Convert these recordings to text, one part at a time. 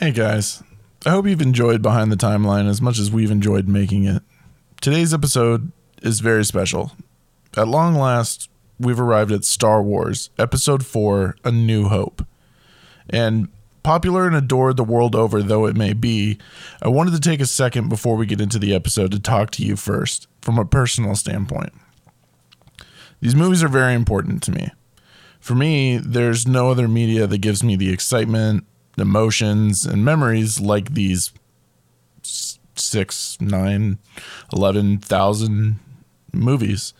Hey guys, I hope you've enjoyed Behind the Timeline as much as we've enjoyed making it. Today's episode is very special. At long last, we've arrived at Star Wars, Episode 4 A New Hope. And popular and adored the world over though it may be, I wanted to take a second before we get into the episode to talk to you first, from a personal standpoint. These movies are very important to me. For me, there's no other media that gives me the excitement, emotions, and memories like these six, nine, eleven thousand movies.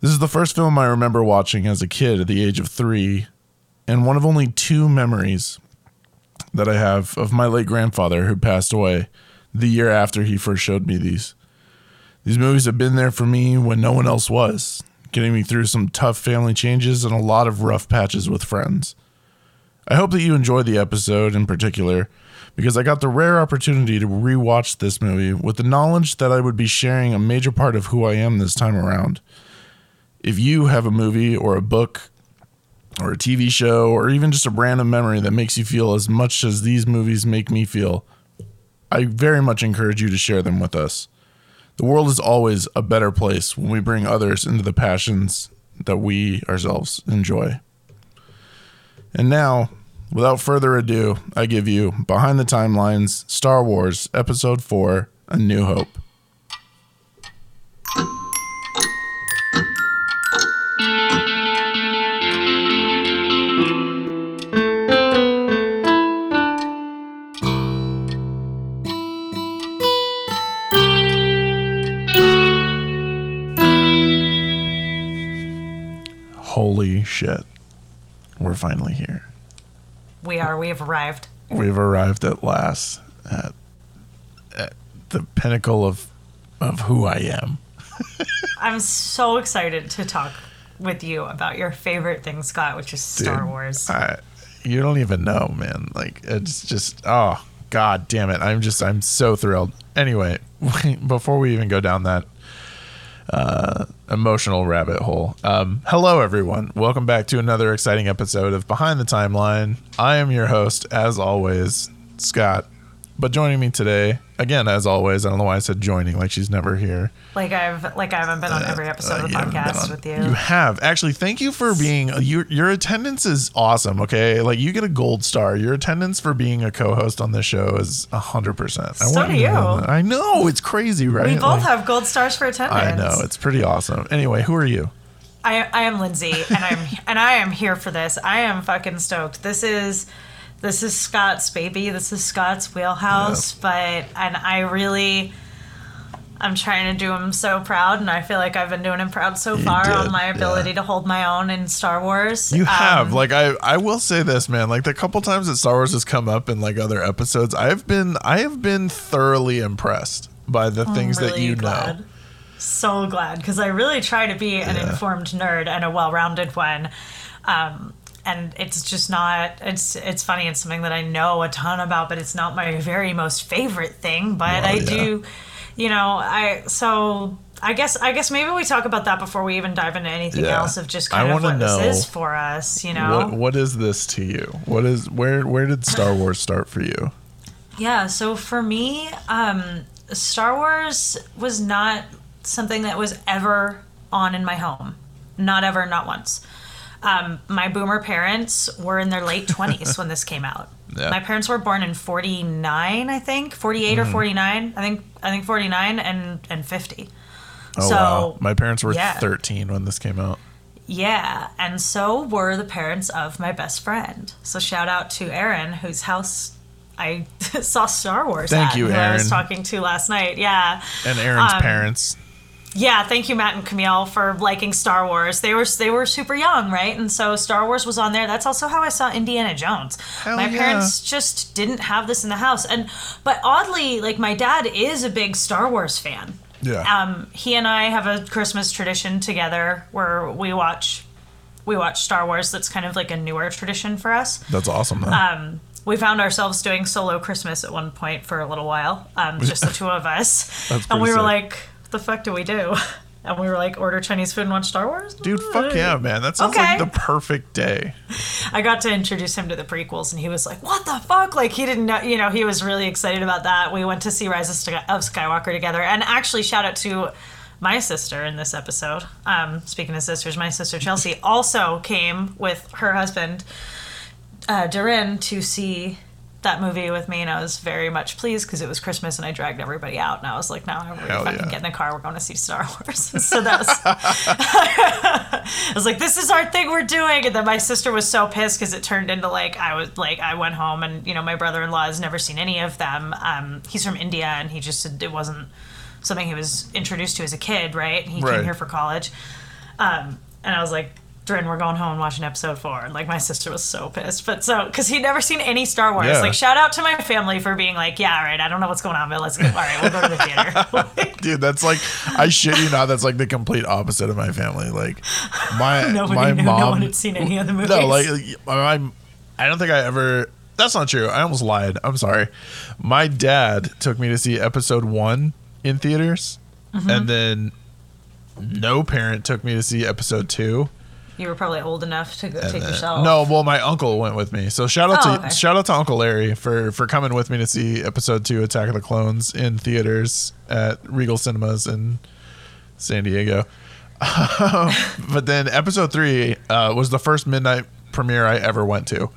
This is the first film I remember watching as a kid at the age of three, and one of only two memories that I have of my late grandfather who passed away the year after he first showed me these. These movies have been there for me when no one else was, getting me through some tough family changes and a lot of rough patches with friends. I hope that you enjoyed the episode in particular because I got the rare opportunity to rewatch this movie with the knowledge that I would be sharing a major part of who I am this time around. If you have a movie or a book or a TV show or even just a random memory that makes you feel as much as these movies make me feel, I very much encourage you to share them with us. The world is always a better place when we bring others into the passions that we ourselves enjoy. And now, without further ado, I give you Behind the Timelines Star Wars Episode 4 A New Hope. Holy shit. We're finally here. We are. We have arrived. We've arrived at last at, at the pinnacle of of who I am. I'm so excited to talk with you about your favorite thing, Scott, which is Star Dude, Wars. I, you don't even know, man. Like it's just oh god damn it. I'm just I'm so thrilled. Anyway, before we even go down that uh, emotional rabbit hole. Um, hello, everyone. Welcome back to another exciting episode of Behind the Timeline. I am your host, as always, Scott. But joining me today, again, as always, I don't know why I said joining, like she's never here. like I've like I haven't been on every episode of the Uh, haven't been podcast on- with you. You have actually. Thank you for being your your attendance is awesome. Okay, like you get a gold star. Your attendance for being a co-host on this show is hundred percent. So do you. I know it's crazy, right? we both Like, have gold stars for attendance. I know it's pretty awesome. Anyway, who are you? I, I am Lindsay, and I'm and I am here for this. I am fucking stoked. This is this is Scott's baby. This is Scott's wheelhouse. But and I really, I'm trying to do him so proud, and I feel like I've been doing him proud so far did, on my yeah. ability to hold my own in Star Wars. You Um, have like I I will say this, man. Like the couple times that Star Wars has come up in like other episodes, I've been I have been thoroughly impressed by the things that you glad. know. So glad because I really try to be an informed nerd and a well-rounded one. Um, and it's just not it's it's funny it's something that i know a ton about but it's not my very most favorite thing but i yeah. do you know i so i guess i guess maybe we talk about that before we even dive into anything Yeah. else of just I kind of wanna what know this is for us you know What what is this to you? What is where where did Star Wars start for you? Yeah, so for me, um, Star Wars was not something that was ever on in my home. Not ever, not once. Um, my boomer parents were in their late 20s when this came out. Yeah. My parents were born in 49, I think, 48 or 49. I think I think 49 and and 50. Oh so, wow. My parents were yeah. 13 when this came out. Yeah, and so were the parents of my best friend. So shout out to Aaron, whose house I saw Star Wars. Thank at, you, who I was talking to last night. Yeah, And Aaron's Um, parents. Yeah. Thank you, Matt and Camille, for liking Star Wars. They were they were super young, right? And so Star Wars was on there. That's also how I saw Indiana Jones. Hell my yeah. parents just didn't have this in the house, and but oddly, like my dad is a big Star Wars fan. Yeah. Um, he and I have a Christmas tradition together where we watch we watch Star Wars. That's kind of like a newer tradition for us. That's awesome though. Um, we found ourselves doing solo Christmas at one point for a little while, um, just the two of us, That's and we pretty were sick. like, "The fuck do we do?" and we were like order Chinese food and watch Star Wars. Dude, fuck yeah, man. That sounds Okay. like the perfect day. I got to introduce him to the prequels, and he was like, "What the fuck?" Like he didn't know, you know, he was really excited about that. We went to see Rise of Skywalker together, and actually, shout out to my sister in this episode. Um, speaking of sisters, my sister Chelsea also came with her husband, uh, Durin, to see that movie with me, and I was very much pleased because it was Christmas, and I dragged everybody out, and I was like, "No, everybody Hell fucking yeah. get in the car. We're going to see Star Wars." so that was. I was like, "This is our thing. We're doing." And then my sister was so pissed because it turned into like I was like I went home and you know my brother-in-law has never seen any of them. Um, he's from India and he just it wasn't something he was introduced to as a kid, right? He Right. came here for college, um, and I was like. Drin, we're going home and watching episode four. And like my sister was so pissed, but so because he'd never seen any Star Wars. Yeah. Like shout out to my family for being like, yeah, all right, I don't know what's going on, but let's go. All right, we'll go to the theater. Dude, that's like I shit you not, that's like the complete opposite of my family. Like my Nobody my knew. mom no one had seen any of the movies. No, like my, I don't think I ever. That's not true. I almost lied. I'm sorry. My dad took me to see episode one in theaters, Mm-hmm. and then no parent took me to see episode two. You were probably old enough to go take then- yourself. No, well, my uncle went with me. So shout out Oh, to okay. shout out to Uncle Larry for for coming with me to see episode two, Attack of the Clones, in theaters at Regal Cinemas in San Diego. but then episode three uh, was the first midnight premiere I ever went to.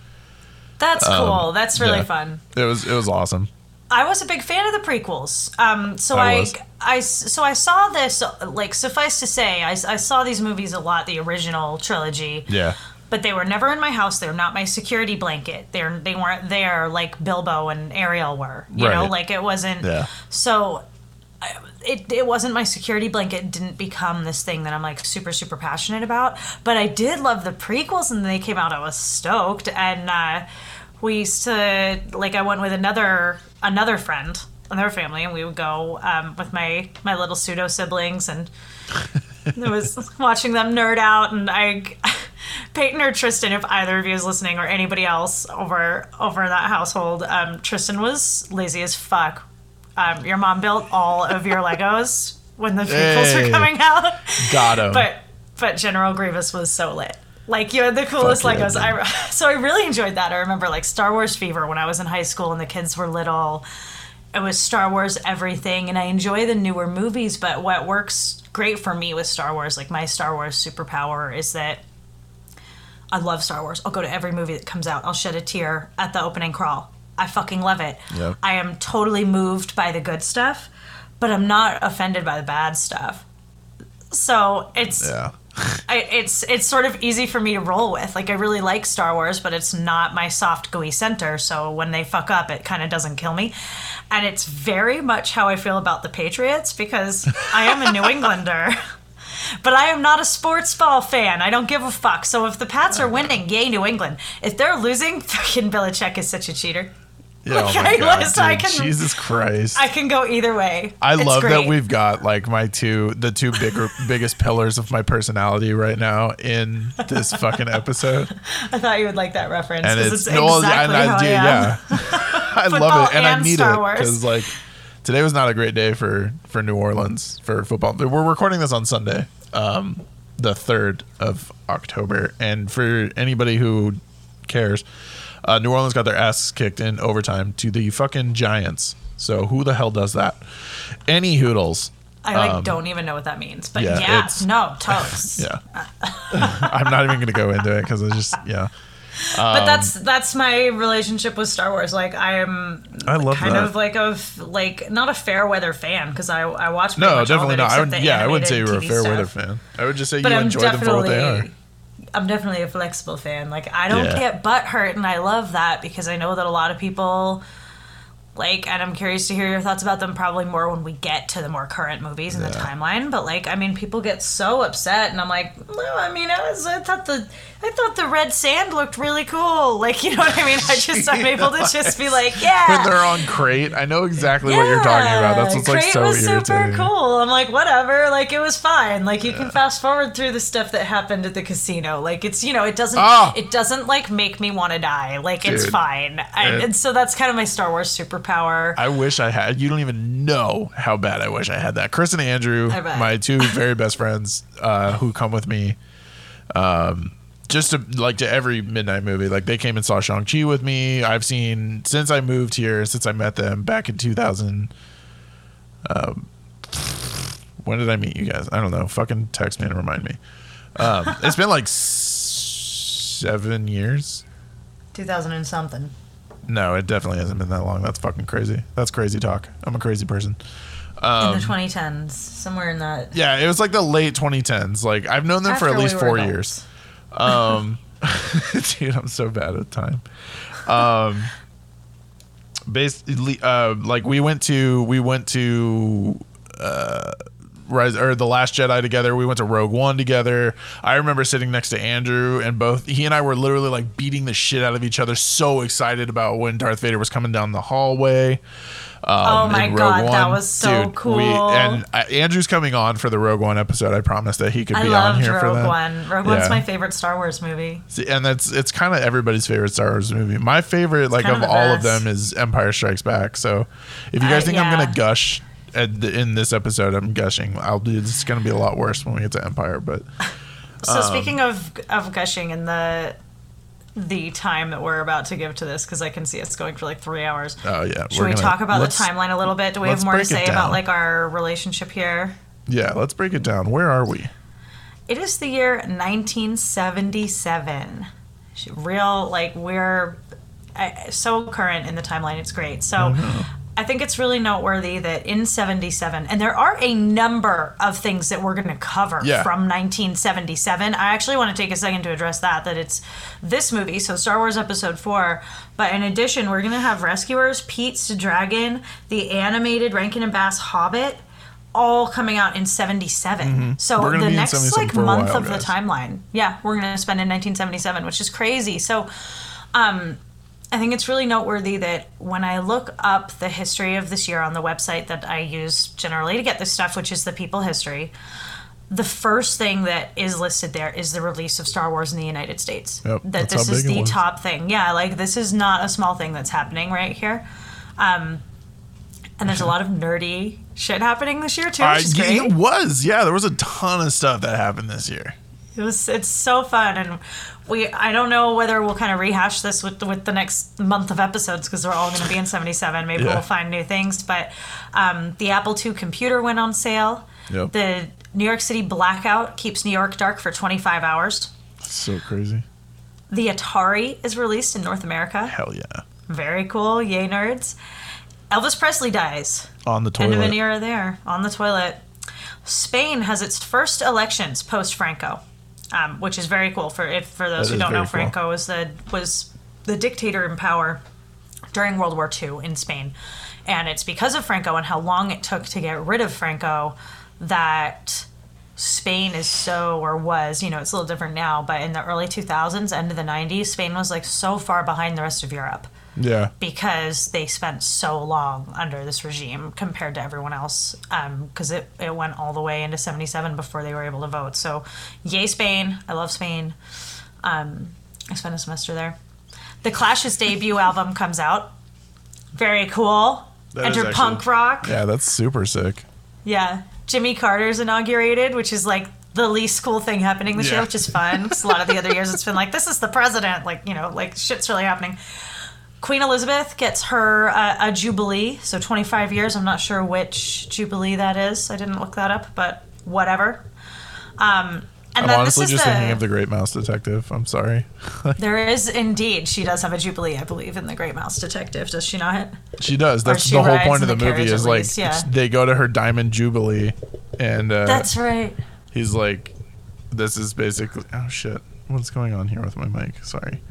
That's cool. That's really Um, yeah. fun. It was it was awesome. I was a big fan of the prequels. Um, so I I. I, so I saw this. Like, suffice to say, I, I saw these movies a lot. The original trilogy. Yeah. But they were never in my house. They're not my security blanket. They're they weren't there like Bilbo and Ariel were. You know, like it wasn't. Yeah. So. I- It, it wasn't my security blanket. It didn't become this thing that I'm like super super passionate about. But I did love the prequels, and they came out. I was stoked, and uh, we used to like I went with another another friend, another family, and we would go um, with my my little pseudo siblings, and it was watching them nerd out, and I. Peyton or Tristan, if either of you is listening, or anybody else over over that household, um, Tristan was lazy as fuck. Um, your mom built all of your Legos when the prequels were coming out, Got him. but but General Grievous was so lit. Like you had the coolest Fuck yeah, Legos. I so I really enjoyed that. I remember like Star Wars fever when I was in high school and the kids were little. It was Star Wars everything, and I enjoy the newer movies. But what works great for me with Star Wars, like my Star Wars superpower, is that I love Star Wars. I'll go to every movie that comes out. I'll shed a tear at the opening crawl. I fucking love it. I am totally moved by the good stuff, but I'm not offended by the bad stuff. So it's yeah. I, it's it's sort of easy for me to roll with. Like I really like Star Wars, but it's not my soft gooey center. So when they fuck up, it kind of doesn't kill me. And it's very much how I feel about the Patriots because I am a New Englander. But I am not a sports ball fan. I don't give a fuck. So if the Pats are winning, yay New England. If they're losing, fucking Belichick is such a cheater. Yeah, Like, oh my God, I can- Jesus Christ. I can go either way. I It's love that we've got like my two, the two bigger, biggest pillars of my personality right now in this fucking episode, I thought you would like that reference and because it's, it's, no, exactly and how I do, I am. yeah, I love it, and, I need Star it because like today was not a great day for for New Orleans for football. We're recording this on Sunday, um, the third of October, and for anybody who cares, uh, New Orleans got their asses kicked in overtime to the fucking Giants. So who the hell does that? Any hoodles. I like don't even know what that means, but Um, yeah, yeah, no toast. Yeah. I'm not even going to go into it because I just, yeah. but that's that's my relationship with Star Wars. Like I am I love kind that. of like a like not a fair weather fan because I I watch No, much all of definitely it not. I would, yeah, I wouldn't say you animated were a TV fair weather fan. I would just say But you I'm enjoy them for what they are. I'm definitely a flexible fan. Like I don't Yeah. get butt hurt, and I love that because I know that a lot of people like, and I'm curious to hear your thoughts about them. Probably more when we get to the more current movies in the timeline. But like, I mean, people get so upset, and I'm like, no, I mean, I was, I thought the, I thought the red sand looked really cool. Like, you know what I mean? I just, I'm able to just be like, yeah. When they're on Crait, I know exactly what you're talking about. That's what's like Crait so was irritating. super cool. I'm like, whatever. Like, it was fine. Like, you can fast forward through the stuff that happened at the casino. Like, it's you know, it doesn't, Ah! it doesn't like make me want to die. Like, it's fine. I, and so that's kind of my Star Wars superpower superpower. I wish I had. You don't even know how bad I wish I had that. Chris and Andrew, my two very best friends, uh, who come with me, um, just to like to every midnight movie. Like they came and saw Shang Chi with me. I've seen since I moved here, since I met them back in two thousand. Um, when did I meet you guys? I don't know. Fucking text me and remind me. Um, it's been like seven years. 2000 and something. No, it definitely hasn't been that long. That's fucking crazy. That's crazy talk. I'm a crazy person. Um, in the 2010s, somewhere in that. Yeah, it was like the late 2010s. Like I've known them for at least we four adults. years. Um, dude, I'm so bad at time. Um, basically, uh, like we went to we went to uh, Rise or the Last Jedi together. We went to Rogue One together. I remember sitting next to Andrew, and both he and I were literally like beating the shit out of each other, so excited about when Darth Vader was coming down the hallway. Um, Oh my God, that was so Dude, cool. We, and uh, Andrew's coming on for the Rogue One episode. I promised that he could I be on here for Rogue that. One. Rogue One's my favorite Star Wars movie. See, and that's it's kind of everybody's favorite Star Wars movie. My favorite, like of all of them, is Empire Strikes Back. So, if you guys Uh, think I'm gonna gush the, in this episode, I'm gushing. I'll do. It's gonna be a lot worse when we get to Empire, but So Um, speaking of of gushing and the the time that we're about to give to this, because I can see it's going for like three hours. oh yeah. Should we're we gonna- talk about the timeline a little bit? Do we have more to say about like our relationship here? Yeah, let's break it down. Where are we? It is the year 1977. Real, like, we're uh, so current in the timeline. It's great. So I think it's really noteworthy that in 77, and there are a number of things that we're going to cover Yeah. from 1977. I actually want to take a second to address that, that it's this movie, so Star Wars Episode 4. But in addition, we're going to have Rescuers, Pete's Dragon, the animated Rankin and Bass Hobbit. All coming out in '77. So Mm-hmm. We're the next 77 like month while, of the timeline. Yeah, we're going to spend in 1977, which is crazy. So, um, I think it's really noteworthy that when I look up the history of this year on the website that I use generally to get this stuff, which is the People History, the first thing that is listed there is the release of Star Wars in the United States. Yep, that this is the top thing. Yeah, like this is not a small thing that's happening right here. Um, and there's a lot of nerdy shit happening this year too, which I, great. it was yeah. There was a ton of stuff that happened this year. It was it's so fun and we I don't know whether we'll kind of rehash this with with the next month of episodes because they're all going to be in 77 maybe Yeah. we'll find new things but um, the Apple II computer went on sale Yep. the New York City blackout keeps New York dark for 25 hours So crazy. the Atari is released in North America Hell yeah. very cool yay nerds Elvis Presley dies On the toilet. End of an era there on the toilet. Spain has its first elections post Franco, um, which is very cool for if for those That who don't know. very cool. Franco was the was the dictator in power during World War II in Spain, and it's because of Franco and how long it took to get rid of Franco that. Spain is so, or was, you know, it's a little different now, but in the early 2000s, end of the 90s, Spain was like so far behind the rest of Europe Yeah. because they spent so long under this regime compared to everyone else because it, it went all the way into 77 before they were able to vote so yay spain i love spain um, i spent a semester there the clash's debut album comes out very cool That enter actually- punk rock Yeah, that's super sick. yeah. Jimmy Carter's inaugurated, which is like the least cool thing happening this Yeah. year, which is fun. Because a lot of the other years it's been like, this is the president. Like, you know, like shit's really happening. Queen Elizabeth gets her uh, a jubilee, so 25 years. I'm not sure which jubilee that is. I didn't look that up, but whatever. Um, and I'm honestly just the, thinking of the Great Mouse Detective. I'm sorry. There is indeed. She does have a jubilee, I believe, in the Great Mouse Detective. Does she not? She does. That's she the whole point of the, the movie is like least, yeah. they go to her diamond jubilee, and uh, That's right. he's like, "This is basically oh shit, what's going on here with my mic? Sorry."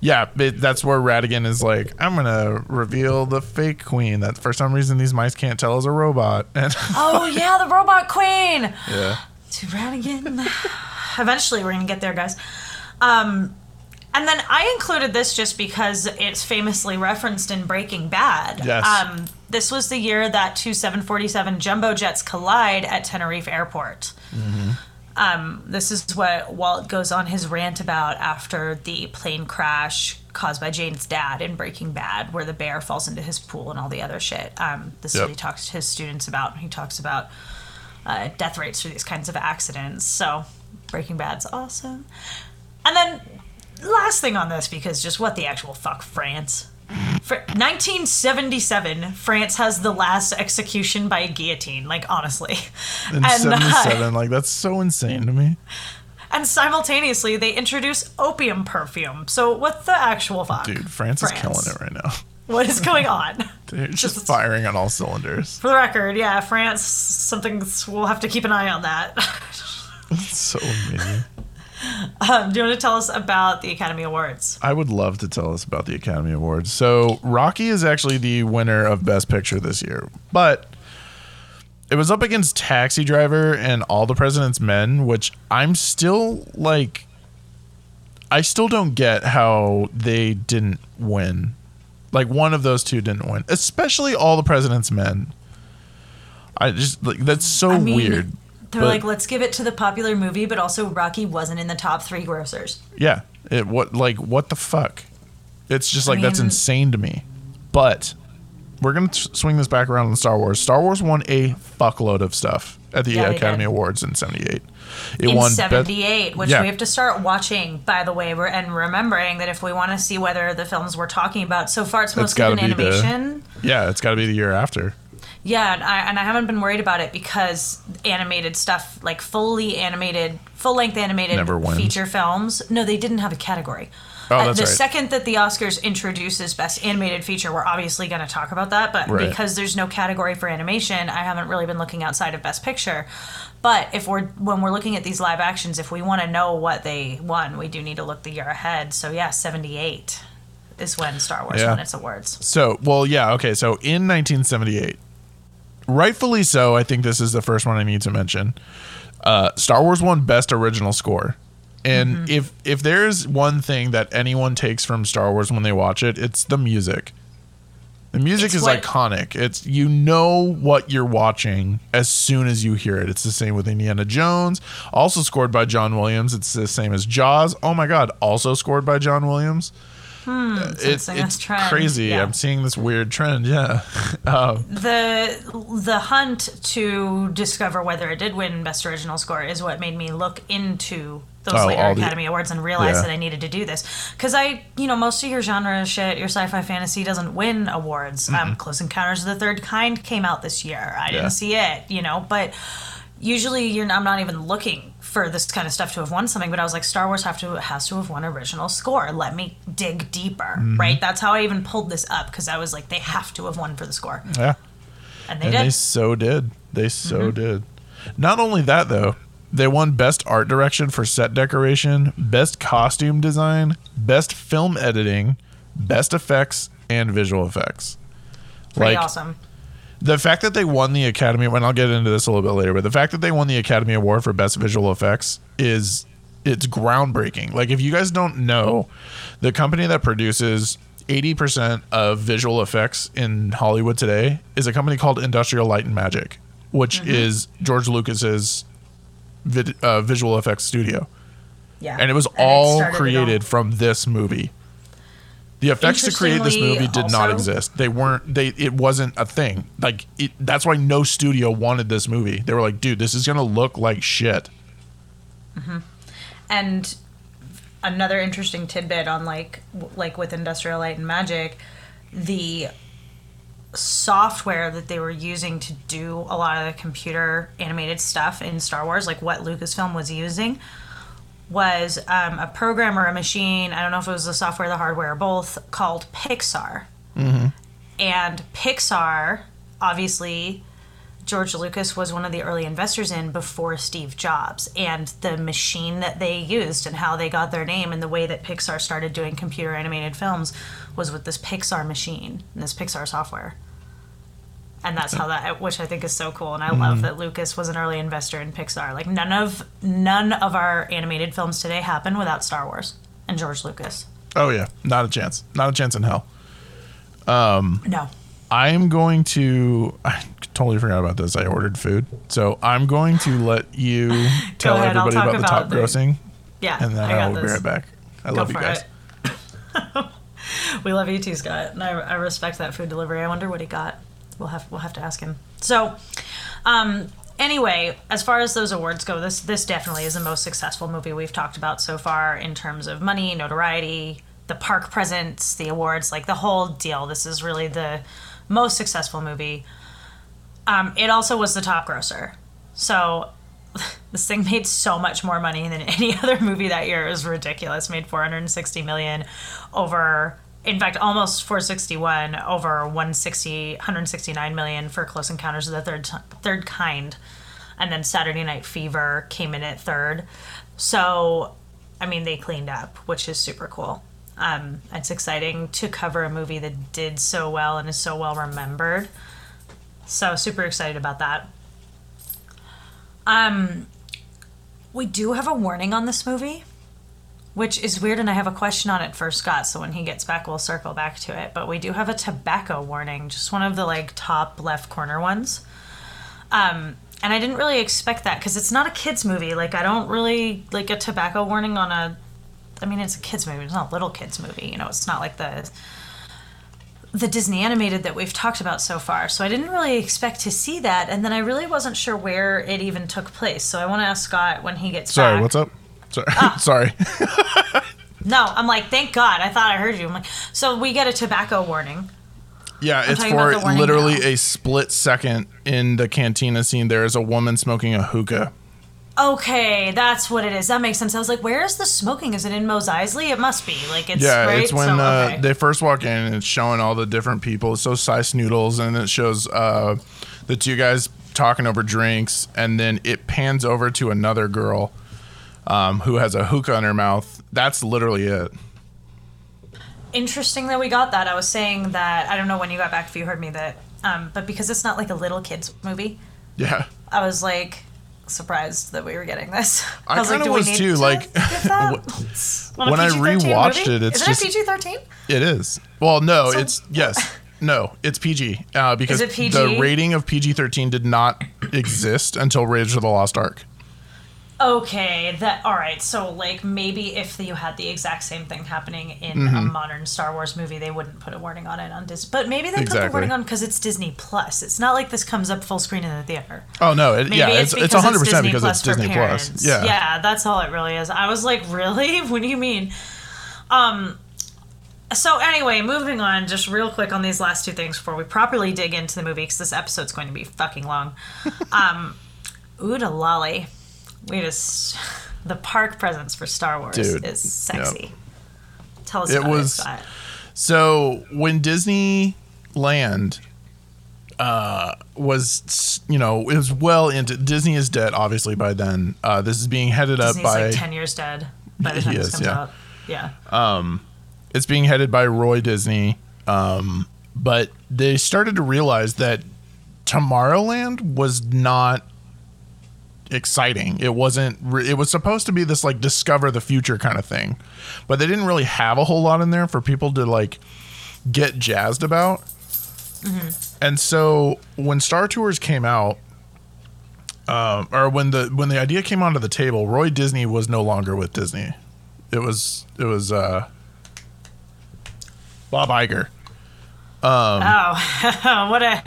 Yeah, but that's where Ratigan is like, "I'm gonna reveal the fake queen that for some reason these mice can't tell is a robot." And Oh yeah, the robot queen. yeah, to Ratigan. Eventually, we're gonna get there, guys. Um, and then I included this just because it's famously referenced in Breaking Bad. Yes. Um, this was the year that two 747 jumbo jets collide at Tenerife Airport. Um, this is what Walt goes on his rant about after the plane crash caused by Jane's dad in Breaking Bad, where the bear falls into his pool and all the other shit. Um, this is what he talks to his students about. He talks about uh, death rates for these kinds of accidents. So Breaking Bad's awesome. And then last thing on this, because just what the actual fuck, France. For 1977, France has the last execution by guillotine. Like honestly, In uh, 77, like that's so insane to me. and simultaneously they introduce opium perfume. So what the actual fuck, Dude, France, is killing it right now. What is going on? They're just firing on all cylinders. For the record, yeah, France. Something we'll have to keep an eye on that. It's so mean. um, do you want to tell us about the Academy Awards? I would love to tell us about the Academy Awards. So, Rocky is actually the winner of Best Picture this year, but it was up against Taxi Driver and All the President's Men, which I'm still like, I still don't get how they didn't win. Like, one of those two didn't win, especially All the President's Men. I just like that's so I mean, weird. They're But- like, let's give it to the popular movie, but also Rocky wasn't in the top three grossers. Yeah. It what like what the fuck? It's just like that's mean- insane to me. But we're gonna t- swing this back around on Star Wars. Star Wars won a fuckload of stuff at the Yeah, Academy. Awards in '78. It in won Best- 78 which Yeah. we have to start watching by the way we're, and remembering that if we want to see whether the films we're talking about so far it's It's mostly been be the- animation yeah, it's got to be the year after. Yeah and I, and I haven't been worried about it because animated stuff like fully animated full length animated Never wins. feature films no they didn't have a category Oh, Uh, the right. second that the Oscars introduces Best Animated Feature, we're obviously going to talk about that. But Right. because there's no category for animation, I haven't really been looking outside of Best Picture. But if we're when we're looking at these live actions, if we want to know what they won, we do need to look the year ahead. So yeah, 78 is when Star Wars Yeah. won its awards. So, well, yeah, okay. So in 1978, rightfully so, I think this is the first one I need to mention. Uh, Star Wars won Best Original Score, and Mm-hmm. if if there's one thing that anyone takes from Star Wars when they watch it, it's the music. The music It's is what- iconic. It's you know what you're watching as soon as you hear it. It's the same with Indiana Jones, also scored by John Williams. It's the same as Jaws. Oh my God, also scored by John Williams. It's Sensing it's trend. crazy. Yeah. I'm seeing this weird trend. Yeah. Um, the the hunt to discover whether it did win best original score is what made me look into those Oh, later all the- academy awards and realize yeah. that i needed to do this because i you know most of your genre shit your sci-fi fantasy doesn't win awards um, close encounters of the third kind came out this year i didn't see it you know but usually you're i'm not even looking for this kind of stuff to have won something but i was like star wars have to has to have won original score let me dig deeper Mm-hmm. right that's how i even pulled this up because i was like they have to have won for the score yeah. and they And did they so did. They so Mm-hmm. did. Not only that though, they won best art direction for set decoration, best costume design, best film editing, best effects, and visual effects. pretty like awesome the fact that they won the Academy, and I'll get into this a little bit later, but the fact that they won the Academy Award for Best Visual Effects is it's groundbreaking. Like if you guys don't know, the company that produces 80% of visual effects in Hollywood today is a company called Industrial Light and Magic, which is George Lucas's vid, uh, visual effects studio. Yeah. And it was it all it created from this movie. The effects to create this movie did not exist. They weren't. They. It wasn't a thing. Like it, that's why no studio wanted this movie. They were like, dude, this is gonna look like shit. Mhm. And another interesting tidbit on like like with Industrial Light and Magic, the software that they were using to do a lot of the computer animated stuff in Star Wars, like what Lucasfilm was using, was um, a program or a machine. I don't know if it was the software, the hardware, or both, called Pixar. And Pixar, obviously, George Lucas was one of the early investors in before Steve Jobs. And the machine that they used and how they got their name and the way that Pixar started doing computer animated films was with this Pixar machine and this Pixar software. And that's how that, which I think is so cool. And I love that Lucas was an early investor in Pixar. Like none of none of our animated films today happen without Star Wars and George Lucas. Oh yeah, not a chance. Not a chance in hell. um No, I am going to. I totally forgot about this. I ordered food, so I'm going to let you tell ahead, everybody talk about the top the- grossing, yeah, and then I I, will be this. right back. I Go love you guys. we love you too, Scott, and I, I respect that food delivery. I wonder what he got. We'll have we'll have to ask him. So, um, anyway, as far as those awards go, this this definitely is the most successful movie we've talked about so far in terms of money, notoriety, the park presence, the awards, like the whole deal. This is really the most successful movie. Um, it also was the top grosser. So this thing made so much more money than any other movie that year. It was ridiculous. Made 460 million over in fact almost 461 over 160 169 million for Close Encounters of the Third Third Kind. And then Saturday Night Fever came in at third. So I mean they cleaned up, which is super cool. Um, it's exciting to cover a movie that did so well and is so well remembered. So super excited about that. Um, we do have a warning on this movie, which is weird, and I have a question on it for Scott. So when he gets back, we'll circle back to it. But we do have a tobacco warning, just one of the like top left corner ones. Um, and I didn't really expect that because it's not a kids movie. Like I don't really like a tobacco warning on a. I mean, it's a kids movie. It's not a little kids movie. You know, it's not like the the Disney animated that we've talked about so far. So I didn't really expect to see that, and then I really wasn't sure where it even took place. So I want to ask Scott when he gets back. Sorry, back. what's up? Sorry. Ah. Sorry. No, I'm like, thank God. I thought I heard you. I'm like, so we get a tobacco warning. Yeah, it's talking about for literally now. a split second in the cantina scene. There is a woman smoking a hookah. Okay, that's what it is. That makes sense. I was like, where is the smoking? Is it in Mos Eisley? It must be. Like it's Yeah, right. it's when so, uh, okay. they first walk in and it's showing all the different people. It's shows Sice Noodles and it shows uh, the two guys talking over drinks, and then it pans over to another girl um, who has a hookah in her mouth. That's literally it. Interesting that we got that. I was saying that I don't know when you got back if you heard me that, um, but because it's not like a little kids movie, Yeah. I was like surprised that we were getting this. I was like, we was need too, to like, get that? Want a when I PG-13 rewatched movie? it, it's Isn't just- it PG thirteen? It is. Well, no, So- it's yes. No, it's PG uh, because it PG? the rating of PG thirteen did not exist until Raiders of the Lost Ark. Okay, that all right. So like maybe if you had the exact same thing happening in a Mm-hmm. modern Star Wars movie, they wouldn't put a warning on it on Disney. But maybe they put the warning on because it's Disney Plus. It's not like this comes up full screen in the theater. Oh no, it, yeah, it's it's it's hundred percent because it's Disney parents. Plus. Yeah, yeah, that's all it really is. I was like, really? What do you mean? Um. So anyway, moving on, just real quick on these last two things before we properly dig into the movie, because this episode's going to be fucking long. um, Ooda lolly, we just the park presence for Star Wars Dude, is sexy. Tell us It about was- it, So when Disneyland uh, was, you know, it was well into Disney is dead, obviously by then. Uh, this is being headed up Disney's by like ten years dead by the He time this is, comes yeah. out. Yeah. Um, it's being headed by Roy Disney. Um, but they started to realize that Tomorrowland was not exciting. It wasn't. Re- it was supposed to be this like discover the future kind of thing, but they didn't really have a whole lot in there for people to like get jazzed about. And so when Star Tours came out, um, or when the when the idea came onto the table, Roy Disney was no longer with Disney. It was it was uh, Bob Iger. Oh, what a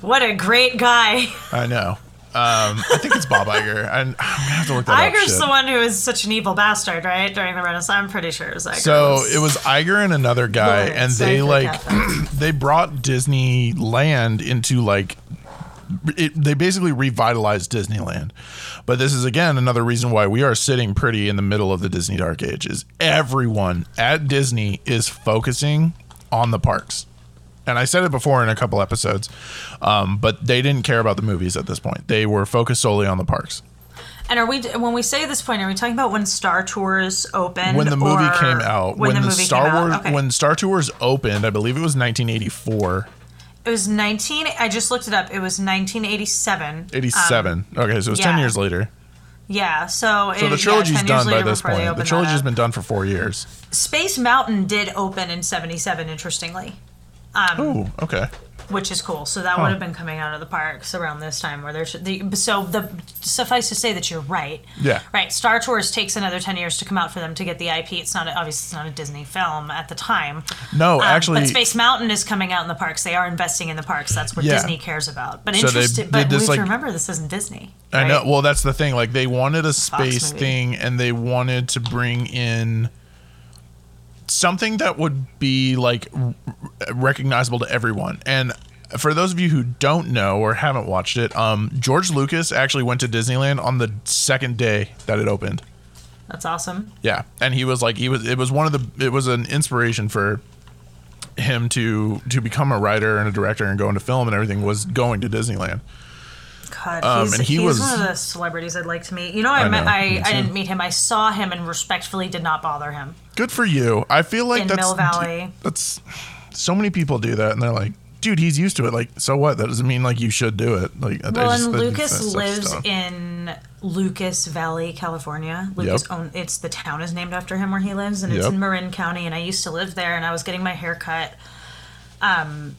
what a great guy. I know. Um, I think it's Bob Iger. I, I'm gonna have to look that up. Iger's the one who is such an evil bastard, right? During the Renaissance, I'm pretty sure it was Iger. So it was Iger and another guy, Lord, and they like they brought Disneyland into like it, they basically revitalized Disneyland. But this is again another reason why we are sitting pretty in the middle of the Disney Dark Age. Is everyone at Disney is focusing on the parks. And I said it before in a couple episodes, um, but they didn't care about the movies at this point. They were focused solely on the parks. And are we when we say this point, are we talking about when Star Tours opened? when the movie or came out, When, when, the, the, movie Star Wars. Okay. when Star Tours opened, I believe it was 1984, it was 19. I just looked it up. It was 1987. 87. okay, so it was 10 Um, years later. Yeah. So, So it, the trilogy's yeah, 10 done by this point. The that been done for four years. Space Mountain did open in 77. Interestingly. Um, Oh, okay. which is cool. So that would have been coming out of the parks around this time, where there's the so the suffice to say that you're right. Yeah. Right. Star Tours takes another ten years to come out for them to get the IP. It's not obviously it's not a Disney film at the time. No, Um, actually, but Space Mountain is coming out in the parks. They are investing in the parks. That's what Yeah. Disney cares about. But So they interesting. But we have like- to remember this isn't Disney. I know. Well, that's the thing. Like they wanted a space thing, and they wanted to bring in something that would be like r- recognizable to everyone. And for those of you who don't know or haven't watched it, um, George Lucas actually went to Disneyland on the second day that it opened. That's awesome. Yeah, and he was like, he was. It was one of the. It was an inspiration for him to to become a writer and a director and go into film and everything. Was going to Disneyland. God, Um, he's, and he he's was- one of the celebrities I'd like to meet. You know, I, I met, know, I, I didn't meet him. I saw him and respectfully did not bother him. Good for you. I feel like In that's Mill Valley. That's so many people do that, and they're like, "Dude, he's used to it." Like, so what? That doesn't mean like you should do it. Like, Well, just- and Lucas lives dumb. in Lucas Valley, California. Lucas Yep. own, it's the town is named after him where he lives, and it's in Marin County. And I used to live there, and I was getting my hair cut, um,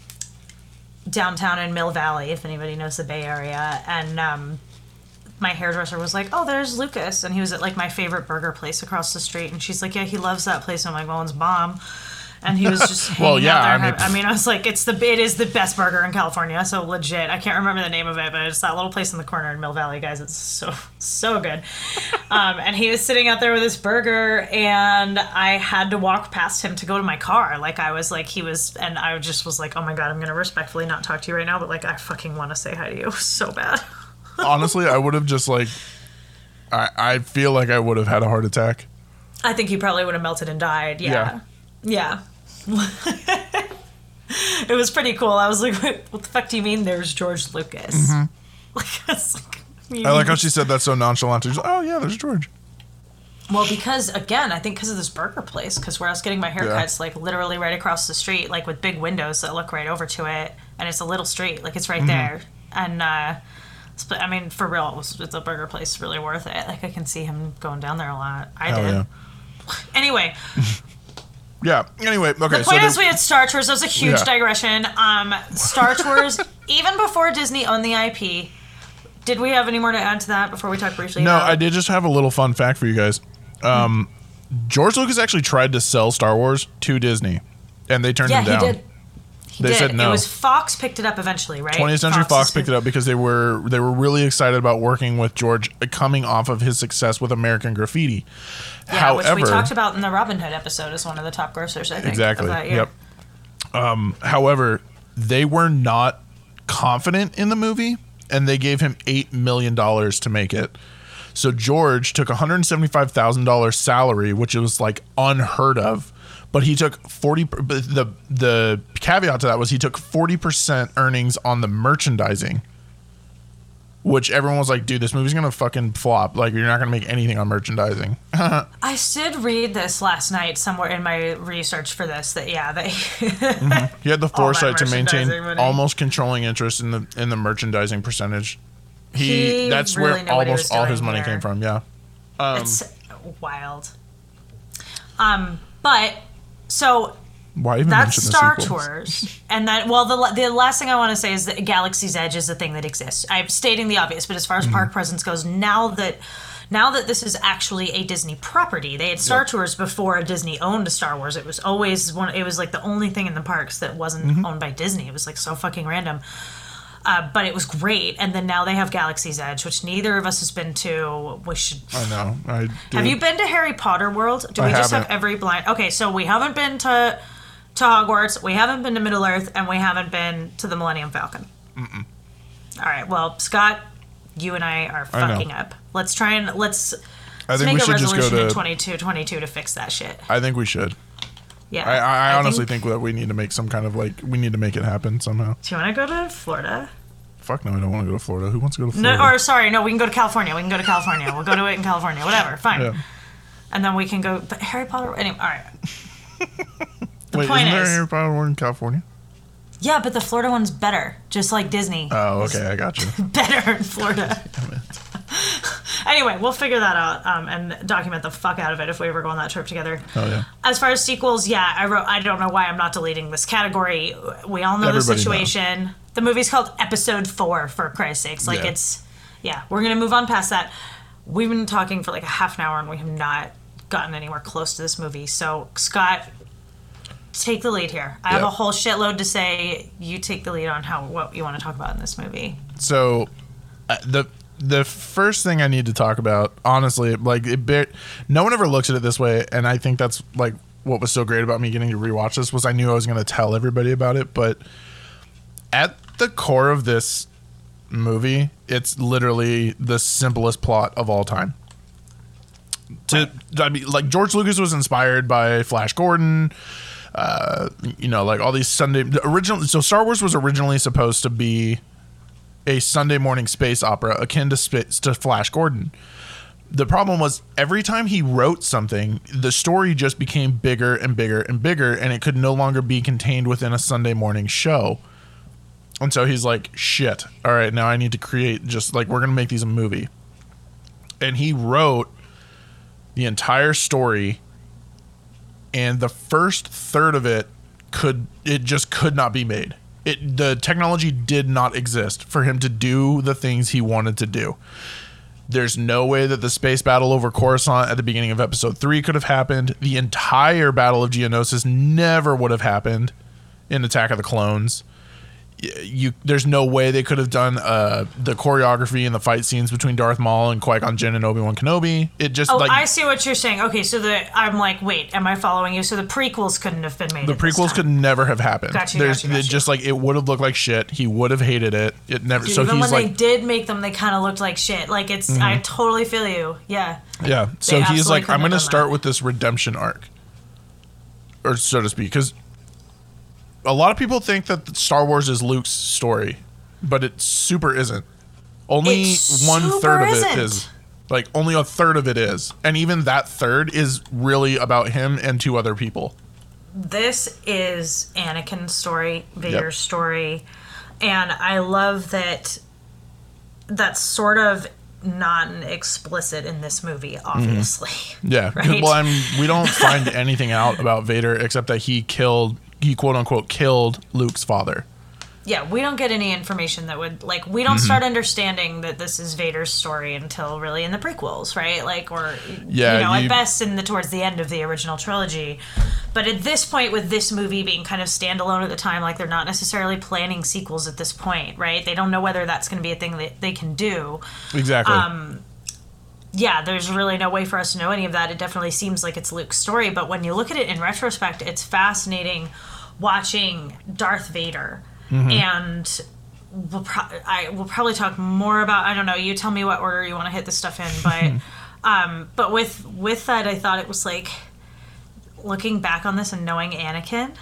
downtown in Mill Valley, if anybody knows the Bay Area, and um. My hairdresser was like, "Oh, there's Lucas," and he was at like my favorite burger place across the street. And she's like, "Yeah, he loves that place." And I'm like, "Well, it's bomb." And he was just Well, yeah, out there. I mean- I mean, I was like, it's the it is the best burger in California. So legit, I can't remember the name of it, but it's that little place in the corner in Mill Valley, guys. It's so so good. Um, and he was sitting out there with his burger, and I had to walk past him to go to my car. Like I was like he was, and I just was like, oh my god, I'm gonna respectfully not talk to you right now, but like I fucking want to say hi to you so bad. Honestly, I would have just like, I I feel like I would have had a heart attack. I think he probably would have melted and died. Yeah. Yeah. It was pretty cool. I was like, "Wait, what the fuck do you mean there's George Lucas? Like, it's like, Mm-hmm. I like how she said that so nonchalant. She's like, "Oh yeah, there's George." Well, because again, I think because of this burger place, because where I was getting my haircuts, like literally right across the street, like with big windows that look right over to it, and it's a little street, like it's Mm-hmm. right there. And uh, I mean, for real, it was, it's a burger place, really worth it. Like I can see him going down there a lot. I Hell did. yeah. Anyway, Yeah. Anyway, okay. the point they- is, we had Star Tours. That was a huge Yeah. digression. Um, Star Tours, even before Disney owned the IP. Did we have any more to add to that before we talk briefly? no, I did just have a little fun fact for you guys. Um, George Lucas actually tried to sell Star Wars to Disney, and they turned Yeah, him down. he did. He They did. said no. It was Fox picked it up eventually, right? 20th Century Fox is- picked it up because they were they were really excited about working with George, coming off of his success with American Graffiti. Yeah, However, which we talked about in the Robin Hood episode as one of the top grossers, I think. exactly. Of that year. Yep. Um, however, they were not confident in the movie, and they gave him eight million dollars to make it. So George took one hundred seventy-five thousand dollars salary, which was like unheard of. But he took forty. But the the caveat to that was he took forty percent earnings on the merchandising, which everyone was like, "Dude, this movie's gonna fucking flop. Like, you're not gonna make anything on merchandising." I did read this last night somewhere in my research for this that yeah they He had the foresight to maintain money. almost controlling interest in the in the merchandising percentage. He, He that's really where knew what he almost all his money came from. Yeah. Um, it's wild. Um, but so why even that's mention Star? Tours, and then well, the the last thing I want to say is that Galaxy's Edge is a thing that exists. I'm stating the obvious, but as far as Mm-hmm. park presence goes, now that now that this is actually a Disney property, they had Star Yep. Tours before Disney owned Star Wars. It was always one. It was like the only thing in the parks that wasn't Mm-hmm. owned by Disney. It was like so fucking random. Uh, but it was great, and then now they have Galaxy's Edge, which neither of us has been to. We should I know. I do. have you been to Harry Potter World? Do I we just haven't. have every blind? Okay, so we haven't been to to Hogwarts, we haven't been to Middle Earth, and we haven't been to the Millennium Falcon. Mm-mm. All right, well, Scott, you and I are I know. fucking up. Let's try and let's, I let's think we make a should just resolution go in to. 22, 22 to fix that shit. I think we should. Yeah, I, I, I honestly think, that we need to make some kind of like we need to make it happen somehow. Do you want to go to Florida? Fuck no, I don't want to go to Florida. Who wants to go to No, Florida? or sorry, no, we can go to California. We can go to California. We'll go to it in California. Whatever, fine. yeah. And then we can go. But Harry Potter. Anyway, all right. Wait, point isn't there is- a Harry Potter World in California? Yeah, but the Florida one's better, just like Disney. Oh, okay, I got you. better in Florida. Anyway, we'll figure that out um, and document the fuck out of it if we ever go on that trip together. Oh yeah. As far as sequels, yeah, I wrote. I don't know why I'm not deleting this category. We all know the Everybody situation. The movie's called Episode Four, for Christ's sakes. Like Yeah. it's, yeah, we're gonna move on past that. We've been talking for like a half an hour and we have not gotten anywhere close to this movie. So Scott, take the lead here. I have a whole shitload to say. You take the lead on how what you want to talk about in this movie. So uh, the the first thing I need to talk about, honestly, like it, no one ever looks at it this way, and I think that's like what was so great about me getting to rewatch this was I knew I was going to tell everybody about it, but at the core of this movie, it's literally the simplest plot of all time. To I mean, like George Lucas was inspired by Flash Gordon, uh, you know, like all these Sunday the original. So Star Wars was originally supposed to be a Sunday morning space opera akin to to Flash Gordon. The problem was every time he wrote something, the story just became bigger and bigger and bigger, and it could no longer be contained within a Sunday morning show. And so he's like, shit, all right, now I need to create just like, we're going to make these a movie. And he wrote the entire story, and the first third of it could, it just could not be made. It, the technology did not exist for him to do the things he wanted to do. There's no way that the space battle over Coruscant at the beginning of episode three could have happened. The entire battle of Geonosis never would have happened in Attack of the Clones. You, there's no way they could have done uh, the choreography and the fight scenes between Darth Maul and Qui Gon Jinn and Obi Wan Kenobi. It just Oh, like I see what you're saying. Okay, so the I'm like, wait, am I following you? So the prequels couldn't have been made. the prequels could never have happened. Gotcha, There's gotcha, it gotcha. just like it would have looked like shit. He would have hated it. It never. Dude, so even he's when like, they did make them, they kind of looked like shit. Like it's, I totally feel you. Yeah. Yeah. So he's like, I'm going to start that. with this redemption arc, or so to speak, because a lot of people think that Star Wars is Luke's story, but it super isn't. Only It one third of it is. Like only a third of it is, and even that third is really about him and two other people. This is Anakin's story, Vader's Yep. story, and I love that. That's sort of not explicit in this movie, mm-hmm. obviously. Yeah. Right. Well, I'm. We don't find anything out about Vader except that he killed. He quote unquote killed Luke's father. Yeah, we don't get any information that would like we Mm-hmm. don't start understanding that this is Vader's story until really in the prequels, right? Like or Yeah, you know, you- at best in the towards the end of the original trilogy. But at this point with this movie being kind of standalone at the time, like they're not necessarily planning sequels at this point, right? They don't know whether that's going to be a thing that they can do. Exactly. Um, yeah, there's really no way for us to know any of that. It definitely seems like it's Luke's story, but when you look at it in retrospect, it's fascinating watching Darth Vader. And we'll pro- I will probably talk more about. I don't know. You tell me what order you want to hit this stuff in, but um, but with with that, I thought it was like looking back on this and knowing Anakin.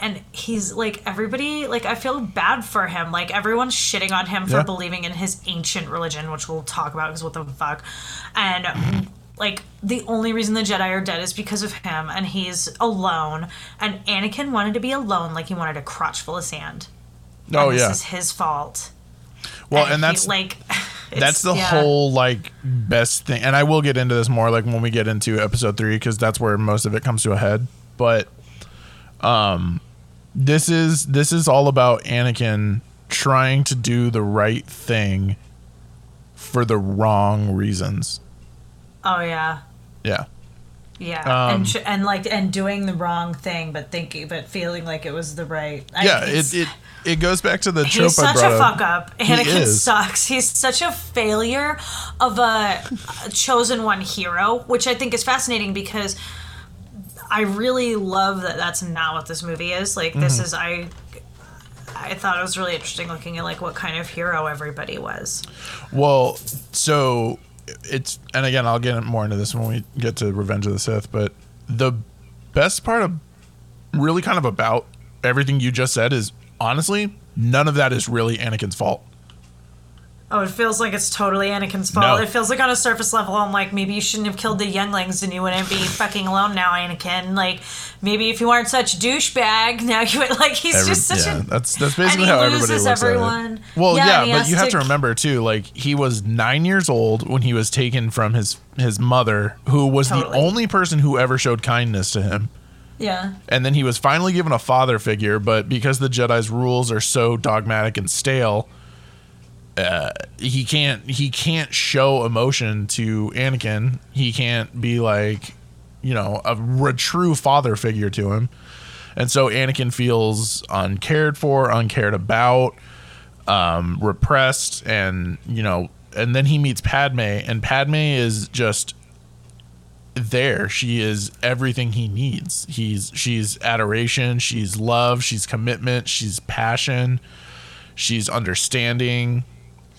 And he's like everybody like I feel bad for him. Like everyone's shitting on him for Yeah. believing in his ancient religion, which we'll talk about because what the fuck. And like the only reason the Jedi are dead is because of him, and he's alone. And Anakin wanted to be alone, like he wanted a crotch full of sand. oh and yeah. this is his fault. Well, he, and that's like that's the yeah. whole like best thing and i will get into this more like when we get into episode three because that's where most of it comes to a head but um this is this is all about anakin trying to do the right thing for the wrong reasons Oh yeah. yeah Yeah, Um, and sh- and like and doing the wrong thing, but thinking, but feeling like it was the right. I- yeah it, it it goes back to the trope He's such a up. fuck up. Anakin is. sucks. He's such a failure of a chosen one hero, which I think is fascinating because I really love that that's not what this movie is. Like Mm-hmm. this is I I thought it was really interesting looking at like what kind of hero everybody was. Well, so it's and again I'll get more into this when we get to Revenge of the Sith, but the best part of really kind of about everything you just said is honestly none of that is really Anakin's fault. Oh, it feels like it's totally Anakin's fault. No. It feels like on a surface level, I'm like, maybe you shouldn't have killed the younglings and you wouldn't be fucking alone now, Anakin. Like, maybe if you weren't such a douchebag, now you would, like, he's Every- just such yeah, a. that's that's basically how everybody loses looks everyone. at it. Well, Yeah, yeah, but you have to- to remember too, like he was nine years old when he was taken from his his mother, who was Totally. the only person who ever showed kindness to him. Yeah. And then he was finally given a father figure, but because the Jedi's rules are so dogmatic and stale, uh, he can't he can't show emotion to Anakin. He can't be like, you know, a true father figure to him. And so Anakin feels uncared for, uncared about, um, repressed, and you know, and then he meets Padme, and Padme is just there. She is everything he needs. He's she's adoration, she's love, she's commitment, she's passion, she's understanding.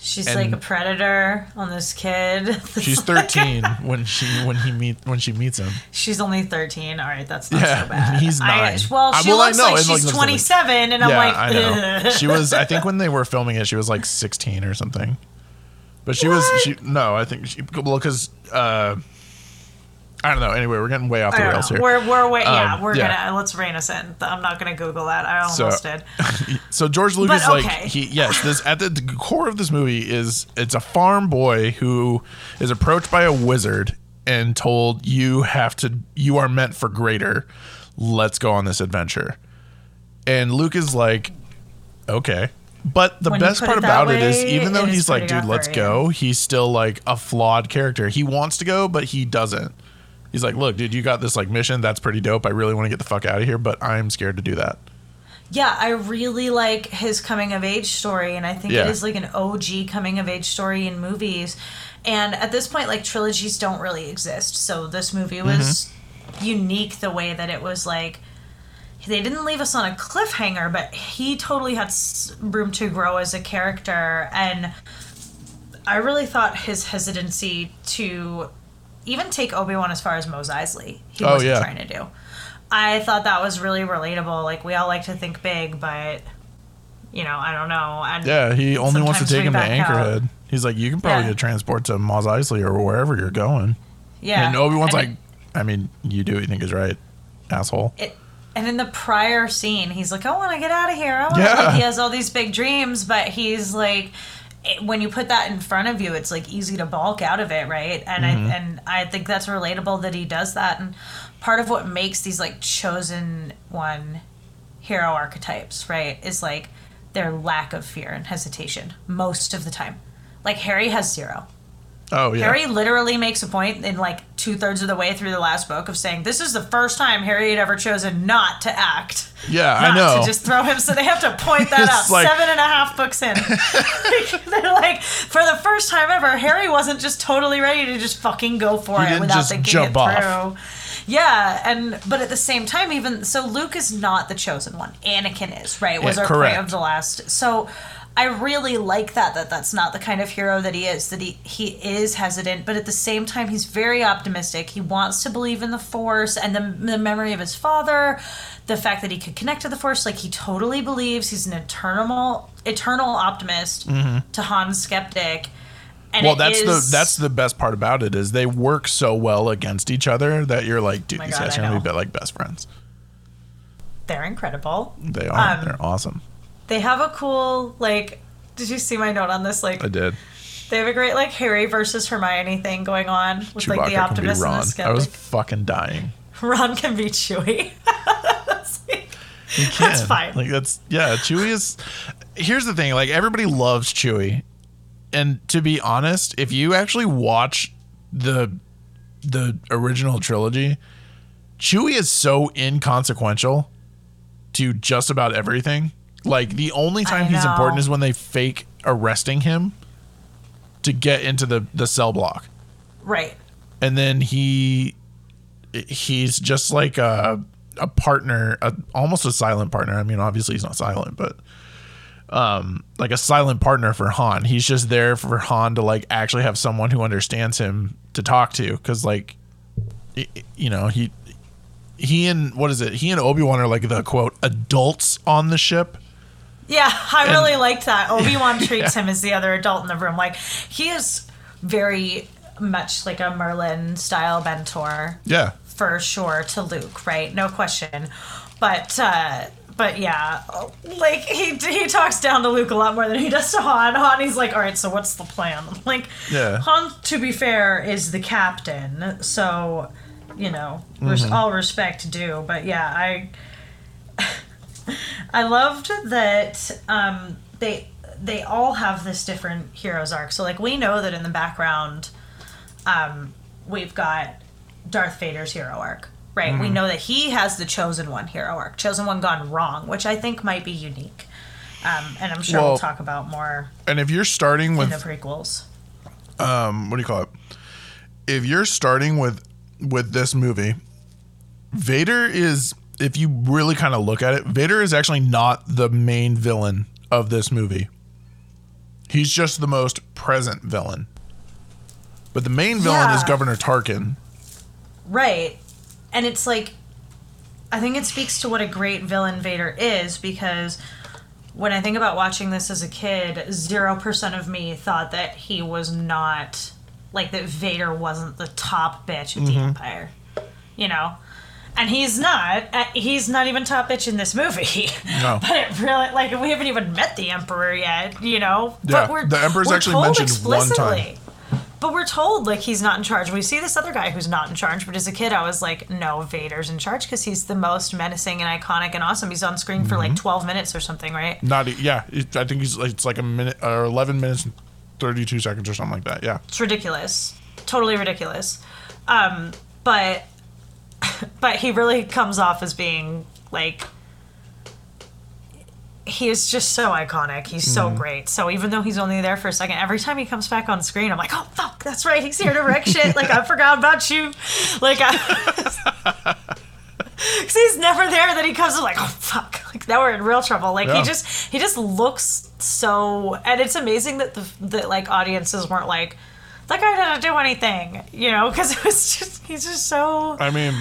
She's And- like a predator on this kid. She's 13 when she when he meet when she meets him. She's only 13. All right, that's not Yeah, so bad. he's I- nine. well, I- she well, I looks know, like she's looks like- 27, and I'm yeah, like, I know. She was I think when they were filming it she was like 16 or something. But she was she no, I think she well cuz uh I don't know. Anyway, we're getting way off the rails know. here. We're we're way, yeah. Um, we're yeah. gonna let's rein us in. I'm not gonna Google that. I So- almost did. So George Lucas, But like okay. he, yes, this at the, core of this movie is it's a farm boy who is approached by a wizard and told you have to, you are meant for greater. Let's go on this adventure. And Luke is like, okay. But the When best part it about it is, even though he's like, dude, let's go, he's still like a flawed character. He wants to go, but he doesn't. He's like, look, dude, you got this like mission. That's pretty dope. I really want to get the fuck out of here, but I'm scared to do that. Yeah, I really like his coming of age story, and I think Yeah. it is like an OG coming of age story in movies. And at this point, like trilogies don't really exist. So this movie was Mm-hmm. unique the way that it was like they didn't leave us on a cliffhanger, but he totally had room to grow as a character. And I really thought his hesitancy to even take Obi Wan as far as Mos Eisley, he Oh, wasn't yeah. trying to do. I thought that was really relatable. Like we all like to think big, but you know, I don't know. And Yeah, he only wants to take him to back out. Anchorhead. He's like, you can probably Yeah. get transport to Mos Eisley or wherever you're going. yeah. and Obi Wan's like, I mean, you do what you think is right, asshole. it, and in the prior scene, he's like, I want to get out of here. I want to. Yeah. Like, he has all these big dreams, but he's like, it, when you put that in front of you, it's like easy to balk out of it, right? And Mm-hmm. I and I think that's relatable that he does that. And part of what makes these like chosen one hero archetypes, right, is like their lack of fear and hesitation most of the time. Like Harry has zero. Oh yeah, Harry literally makes a point in like two thirds of the way through the last book of saying this is the first time Harry had ever chosen not to act. yeah, Not I know. to just throw him, so they have to point that out. like- Seven and a half books in, they're like, for the first time ever, Harry wasn't just totally ready to just fucking go for it without just thinking jump it off. through. Yeah, and but at the same time, even so, Luke is not the chosen one. Anakin is right. Was Yeah, our correct. of the last. So I really like that. That that's not the kind of hero that he is. That he he is hesitant, but at the same time, he's very optimistic. He wants to believe in the Force and the the memory of his father, the fact that he could connect to the Force. Like he totally believes. He's an eternal eternal optimist to Han's skeptic. And Mm-hmm. well, that's is- the that's the best part about it is they work so well against each other that you're like, dude, Oh these God, guys are gonna be like best friends. they're incredible. They are. Um, They're awesome. They have a cool like. Did you see my note on this? Like I did. They have a great like Harry versus Hermione thing going on with Chewbacca like the optimist and the I was fucking dying. Ron can be Chewy. He can. That's fine. Like that's yeah. Chewie is. Here's the thing. Like everybody loves Chewy, and to be honest, if you actually watch the the original trilogy, Chewie is so inconsequential to just about everything. Like the only time he's know. important is when they fake arresting him to get into the the cell block right. and then he he's just like a a partner, a, almost a silent partner. I mean, obviously he's not silent, but um, like a silent partner for Han. He's just there for Han to like actually have someone who understands him to talk to, because like, you know, he he and what is it? He and Obi Wan are like the quote adults on the ship. Yeah, I really liked that. Obi Wan treats him as the other adult in the room. Like he is very much like a Merlin style mentor Yeah. for sure to Luke, right? No question. But uh but yeah, like he he talks down to Luke a lot more than he does to Han. Han, he's like, all right, so what's the plan? Like, Yeah. Han, to be fair, is the captain, so you know, res- all respect due. But yeah, I I loved that um, they they all have this different heroes arc. So like we know that in the background, um, we've got Darth Vader's hero arc. Right, we know that he has the chosen one hero arc, chosen one gone wrong, which I think might be unique. Um, and I'm sure Well- we'll talk about more And if you're starting in with the prequels. um, what do you call it? If you're starting with with this movie, Vader is if you really kind of look at it, Vader is actually not the main villain of this movie. He's just the most present villain. But the main villain is Governor Tarkin. Right. And it's like I think it speaks to what a great villain Vader is because when I think about watching this as a kid, 0% of me thought that he was not like that Vader wasn't the top bitch of the mm-hmm. empire. You know? And he's not. Uh, He's not even top bitch in this movie. No. but it really, like, we haven't even met the Emperor yet, you know? Yeah, but we're, the Emperor's we're actually told mentioned one time. explicitly. But we're told like he's not in charge. We see this other guy who's not in charge. But as a kid, I was like, no, Vader's in charge because he's the most menacing and iconic and awesome. He's on screen for Mm-hmm. like twelve minutes or something, right? Not yeah, it, I think he's like it's like a minute or 11 minutes and 32 seconds or something like that. Yeah. It's ridiculous, totally ridiculous. Um, but but he really comes off as being like he is just so iconic. He's so mm-hmm. great. So even though he's only there for a second, every time he comes back on screen, I'm like, oh fuck, that's right, he's here to wreck shit. Like I forgot about you. Like I. Cause he's never there. Then he comes and like, oh fuck! Like now we're in real trouble. Like Yeah. he just he just looks so, and it's amazing that the that like audiences weren't like, that guy didn't do anything, you know? Because it was just he's just so I mean,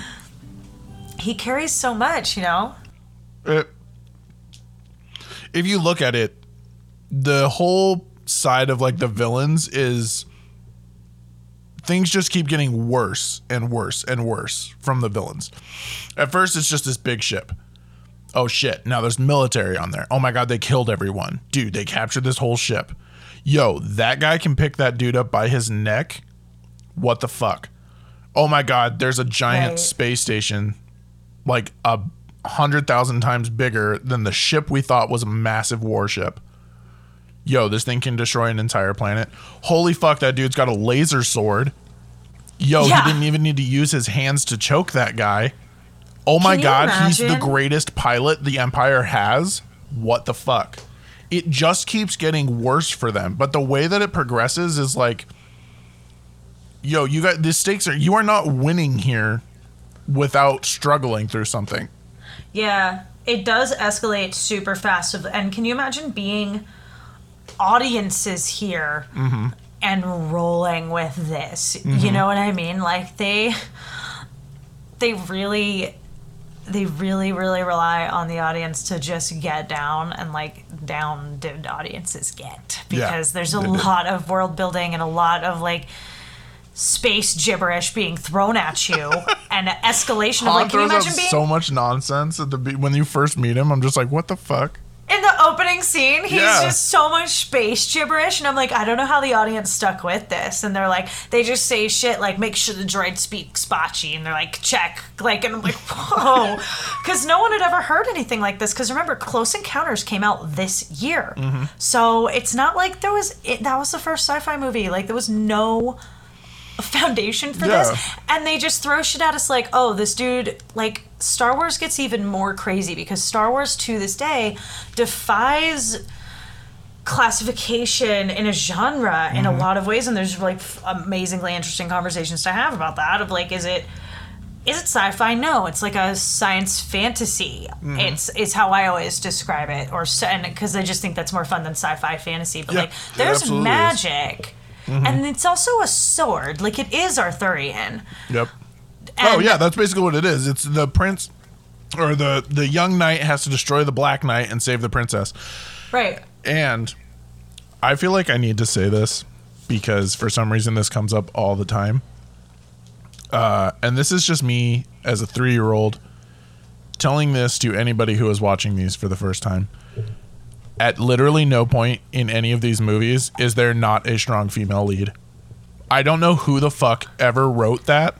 he carries so much, you know. it, if you look at it, the whole side of like the villains is things just keep getting worse and worse and worse from the villains. At first, it's just this big ship. Oh shit, now there's military on there. Oh my god, they killed everyone. Dude, they captured this whole ship. Yo, that guy can pick that dude up by his neck. What the fuck? Oh my god, there's a giant Right. space station like a hundred thousand times bigger than the ship we thought was a massive warship. Yo, this thing can destroy an entire planet. Holy fuck, that dude's got a laser sword. Yo, Yeah. he didn't even need to use his hands to choke that guy. Oh my god, he's the greatest pilot the Empire has. What the fuck? It just keeps getting worse for them. But the way that it progresses is like yo, you got the stakes are you are not winning here without struggling through something. Yeah, it does escalate super fast. And can you imagine being audiences here mm-hmm. and rolling with this? You mm-hmm. know what I mean? Like they they really they really really rely on the audience to just get down and like down did audiences get Yeah, because there's a lot of world building and a lot of like space gibberish being thrown at you and an escalation of like can you imagine being so much nonsense at the be- when you first meet him. I'm just like, what the fuck? in the opening scene, he's Yeah. just so much space gibberish, and I'm like, I don't know how the audience stuck with this. And they're like, they just say shit like, make sure the droid speaks Bocce, and they're like, check, like, and I'm like, whoa, because no one had ever heard anything like this. Because remember, Close Encounters came out this year, Mm-hmm. so it's not like there was it, that was the first sci-fi movie. Like there was no foundation for Yeah. this and they just throw shit at us like oh this dude like star wars gets even more crazy because star wars to this day defies classification in a genre in a Mm-hmm. lot of ways and there's like amazingly interesting conversations to have about that of like is it is it sci-fi no it's like a science fantasy Mm-hmm. it's it's how i always describe it or because i just think that's more fun than sci-fi fantasy but Yeah, like there's magic is. Magic and it's also a sword like it is arthurian Yep. and oh yeah, that's basically what it is. It's the prince or the the young knight has to destroy the black knight and save the princess. Right. And I feel like I need to say this because for some reason this comes up all the time. Uh, and this is just me as a three year old telling this to anybody who is watching these for the first time. At literally no point in any of these movies is there not a strong female lead. I don't know who the fuck ever wrote that,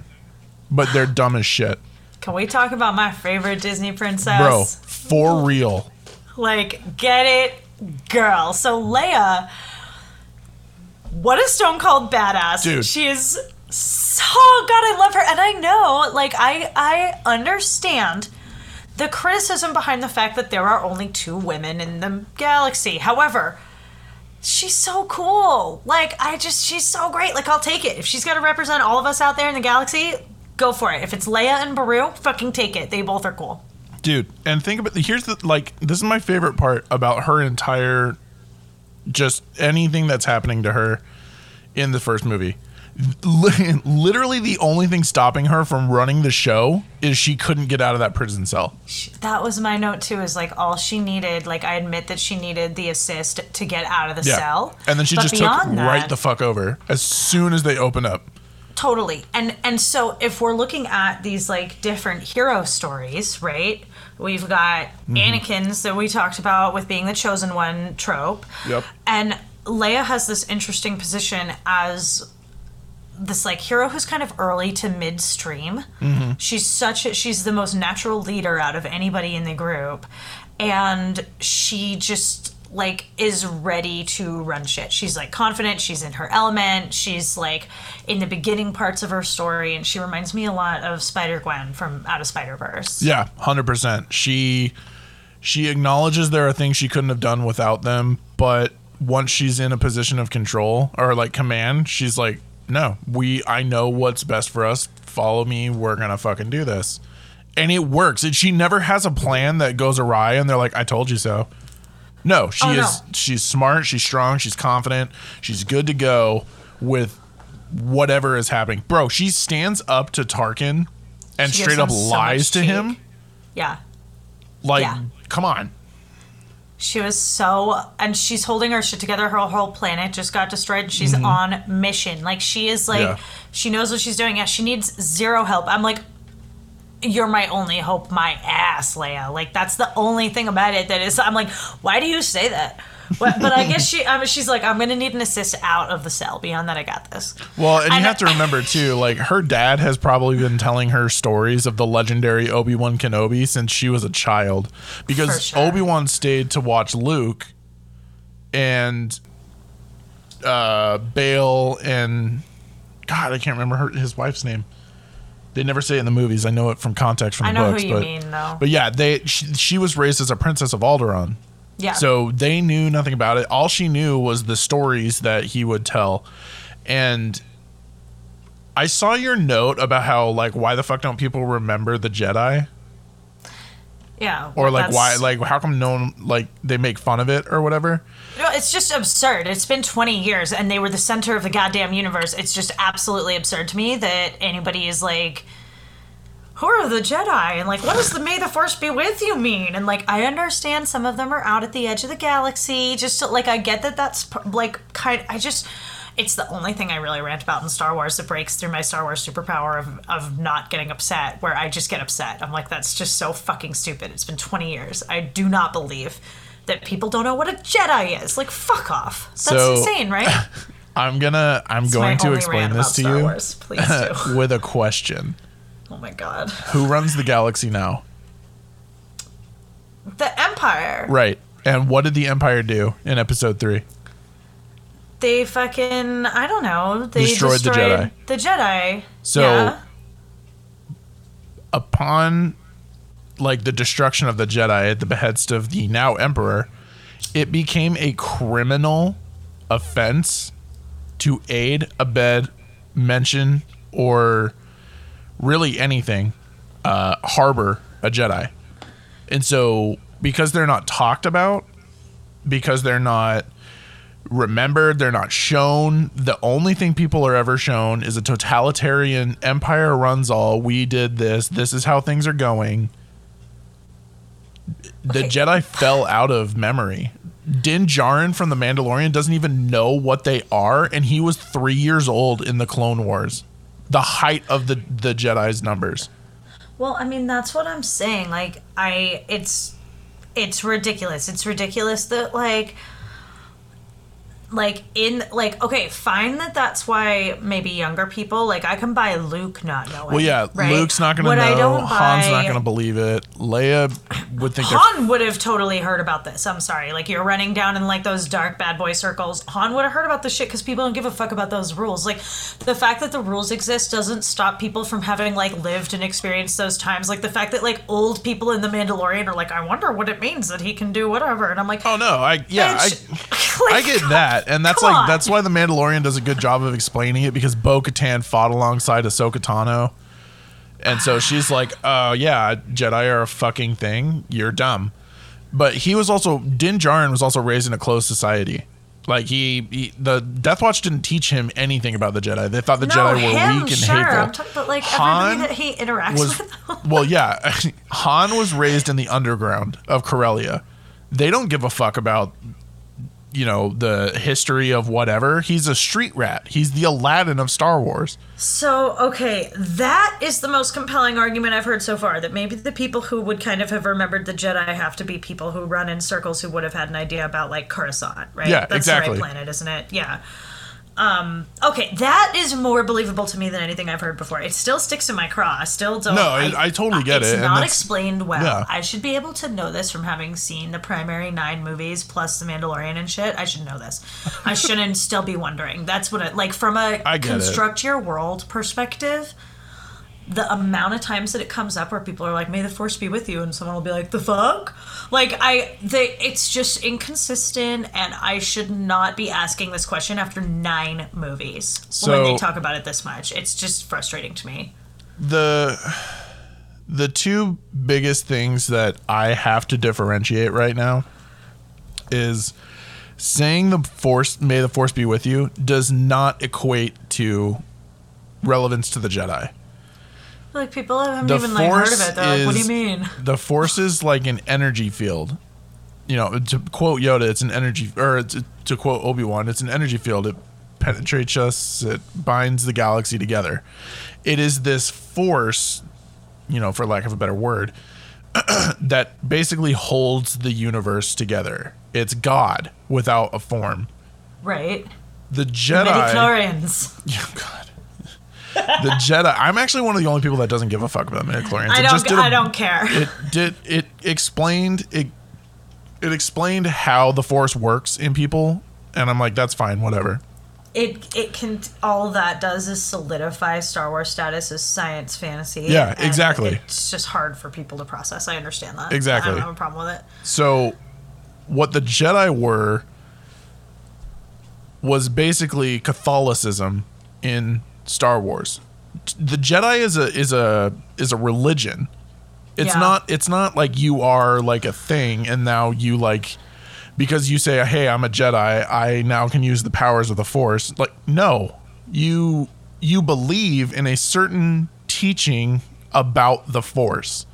but they're dumb as shit. Can we talk about my favorite Disney princess? Bro, for real. Like, get it, girl. So Leia, what a stone cold badass. Dude. She is so God, I love her. And I know, like, I I understand the criticism behind the fact that there are only two women in the galaxy. However, she's so cool. Like, I just she's so great. Like, I'll take it. If she's gotta represent all of us out there in the galaxy, go for it. If it's Leia and Beru, fucking take it. They both are cool. dude and think about here's the like this is my favorite part about her entire just anything that's happening to her in the first movie literally the only thing stopping her from running the show is she couldn't get out of that prison cell. That was my note too is like all she needed like i admit that she needed the assist to get out of the yeah. cell. And then she But just took that, right the fuck over as soon as they open up. Totally. And and so if we're looking at these like different hero stories right? We've got Mm-hmm. anakin's that we talked about with being the chosen one trope. Yep. and leia has this interesting position as this like hero who's kind of early to midstream. Mm-hmm. She's such a, she's the most natural leader out of anybody in the group and she just like is ready to run shit. She's like confident, she's in her element, she's like in the beginning parts of her story and she reminds me a lot of Spider-Gwen from Out of Spider-Verse. Yeah, hundred percent. She she acknowledges there are things she couldn't have done without them, but once she's in a position of control or like command, she's like, "No, we I know what's best for us. Follow me. We're gonna fucking do this." And it works. And she never has a plan that goes awry, and they're like, "I told you so." No, she Oh, no. is. She's smart. She's strong. She's confident. She's good to go with whatever is happening, bro. She stands up to Tarkin and She straight up him so lies to cheek. him. Yeah. Like, Yeah. come on. She was so, and she's holding her shit together. Her whole planet just got destroyed. and She's on mission. Like she is like, Mm-hmm. Yeah. she knows what she's doing. Yeah, she needs zero help. I'm like, you're my only hope, my ass, Leia. Like that's the only thing about it that is. I'm like, why do you say that? But, but I guess she, I mean, she's like, I'm gonna need an assist out of the cell. Beyond that, I got this. Well, and you have to remember too, like her dad has probably been telling her stories of the legendary Obi Wan Kenobi since she was a child, because sure. Obi Wan stayed to watch Luke, and uh, Bail and God, I can't remember her, his wife's name. They never say it in the movies. I know it from context from I the know books, who you but mean, though. but yeah, they she, she was raised as a princess of Alderaan. Yeah. So they knew nothing about it. All she knew was the stories that he would tell. And I saw your note about how like why the fuck don't people remember the Jedi? yeah. Or well, like why like how come no one like they make fun of it or whatever? No, it's just absurd. It's been 20 years and they were the center of the goddamn universe. It's just absolutely absurd to me that anybody is like, who are the Jedi? And like, what does the May the Force be with you mean? And like, I understand some of them are out at the edge of the galaxy. Just to, like, I get that that's like kind I just. It's the only thing I really rant about in Star Wars that breaks through my Star Wars superpower of, of not getting upset, where I just get upset. I'm like, that's just so fucking stupid. It's been 20 years. I do not believe that people don't know what a Jedi is. Like, fuck off. That's So- insane, right? I'm gonna I'm my going to explain this to Star you Wars. With a question. Oh my god. Who runs the galaxy now? The Empire. Right. And what did the Empire do in episode 3? They fucking I don't know. They Destroyed the Jedi. the Jedi. So yeah. upon like the destruction of the Jedi at the behest of the now Emperor, it became a criminal offense to aid, abet, mention, or really anything uh, harbor a Jedi. And so, because they're not talked about, because they're not remembered, they're not shown. The only thing people are ever shown is a totalitarian empire runs all. We did this. This is how things are going. The. Jedi fell out of memory Din Djarin from The Mandalorian doesn't even know what they are, and he was three years old in the Clone Wars, the height of the the Jedi's numbers. Well, I mean, that's what I'm saying. Like, I, it's, it's ridiculous. It's ridiculous that like, like in like okay, fine that that's why maybe younger people like I can buy Luke not knowing. Well, yeah, right? Luke's not gonna What know. Han's not gonna believe it. Leia would think Han would have totally heard about this. I'm sorry. Like you're running down in like those dark bad boy circles. Han would have heard about this shit because people don't give a fuck about those rules. Like the fact that the rules exist doesn't stop people from having like lived and experienced those times. Like the fact that like old people in the Mandalorian are like, I wonder what it means that he can do whatever. And I'm like, Oh no, I yeah, I Bitch. I Like, get that, and that's come like on. that's why the Mandalorian does a good job of explaining it because Bo Katan fought alongside Ahsoka Tano, and so she's like, "Oh yeah, Jedi are a fucking thing. You're dumb." But he was also Din Djarin was also raised in a closed society. Like he, he, the Death Watch didn't teach him anything about the Jedi. They thought the no, Jedi were him, weak and sure. hateful. I'm talking about like Han everybody that he interacts was with. well, yeah. Han was raised in the underground of Corellia. They don't give a fuck about you know the history of whatever. He's a street rat. He's the Aladdin of Star Wars. So, okay, that is the most compelling argument I've heard so far. That maybe the people who would kind of have remembered the Jedi have to be people who run in circles who would have had an idea about like Coruscant, right? Yeah, That's exactly. the right planet, isn't it? Yeah. Um, okay, that is more believable to me than anything I've heard before. It still sticks in my craw. I still don't. No, I- I totally get it's it, It's not explained well. yeah. I should be able to know this from having seen the primary nine movies plus The Mandalorian and shit. I should know this. I shouldn't still be wondering. That's what it like from a get it. construct your world perspective. The amount of times that it comes up where people are like, "May the force be with you," and someone will be like, "The fuck." Like I, they, it's just inconsistent, and I should not be asking this question after nine movies when they talk about it this much. It's just frustrating to me. The the two biggest things that I have to differentiate right now is saying the force may the force be with you does not equate to relevance to the Jedi. Like people haven't The even like heard of it. They're like, "What do you is- mean?" the force is like an energy field. You know, to quote Yoda, it's an energy, or to, to quote Obi Wan, it's an energy field. It penetrates us. It binds the galaxy together. It is this force, you know, for lack of a better word, that basically holds the universe together. It's God without a form. Right? The Jedi. Midichlorians. Yeah, God. The Jedi. I'm actually one of the only people that doesn't give a fuck about midichlorians. I don't. just did a I don't care. it did it explained it it explained how the force works in people and i'm like that's fine whatever it it can all that does is solidify Star Wars status as science fantasy. Yeah, exactly. It's just hard for people to process. I understand that. Exactly. I don't have a problem with it. so what the jedi were was basically catholicism in star wars the jedi is a is a is a religion it's Yeah. not it's not like you are like a thing and now you like because you say hey i'm a jedi i now can use the powers of the force like no you you believe in a certain teaching about the force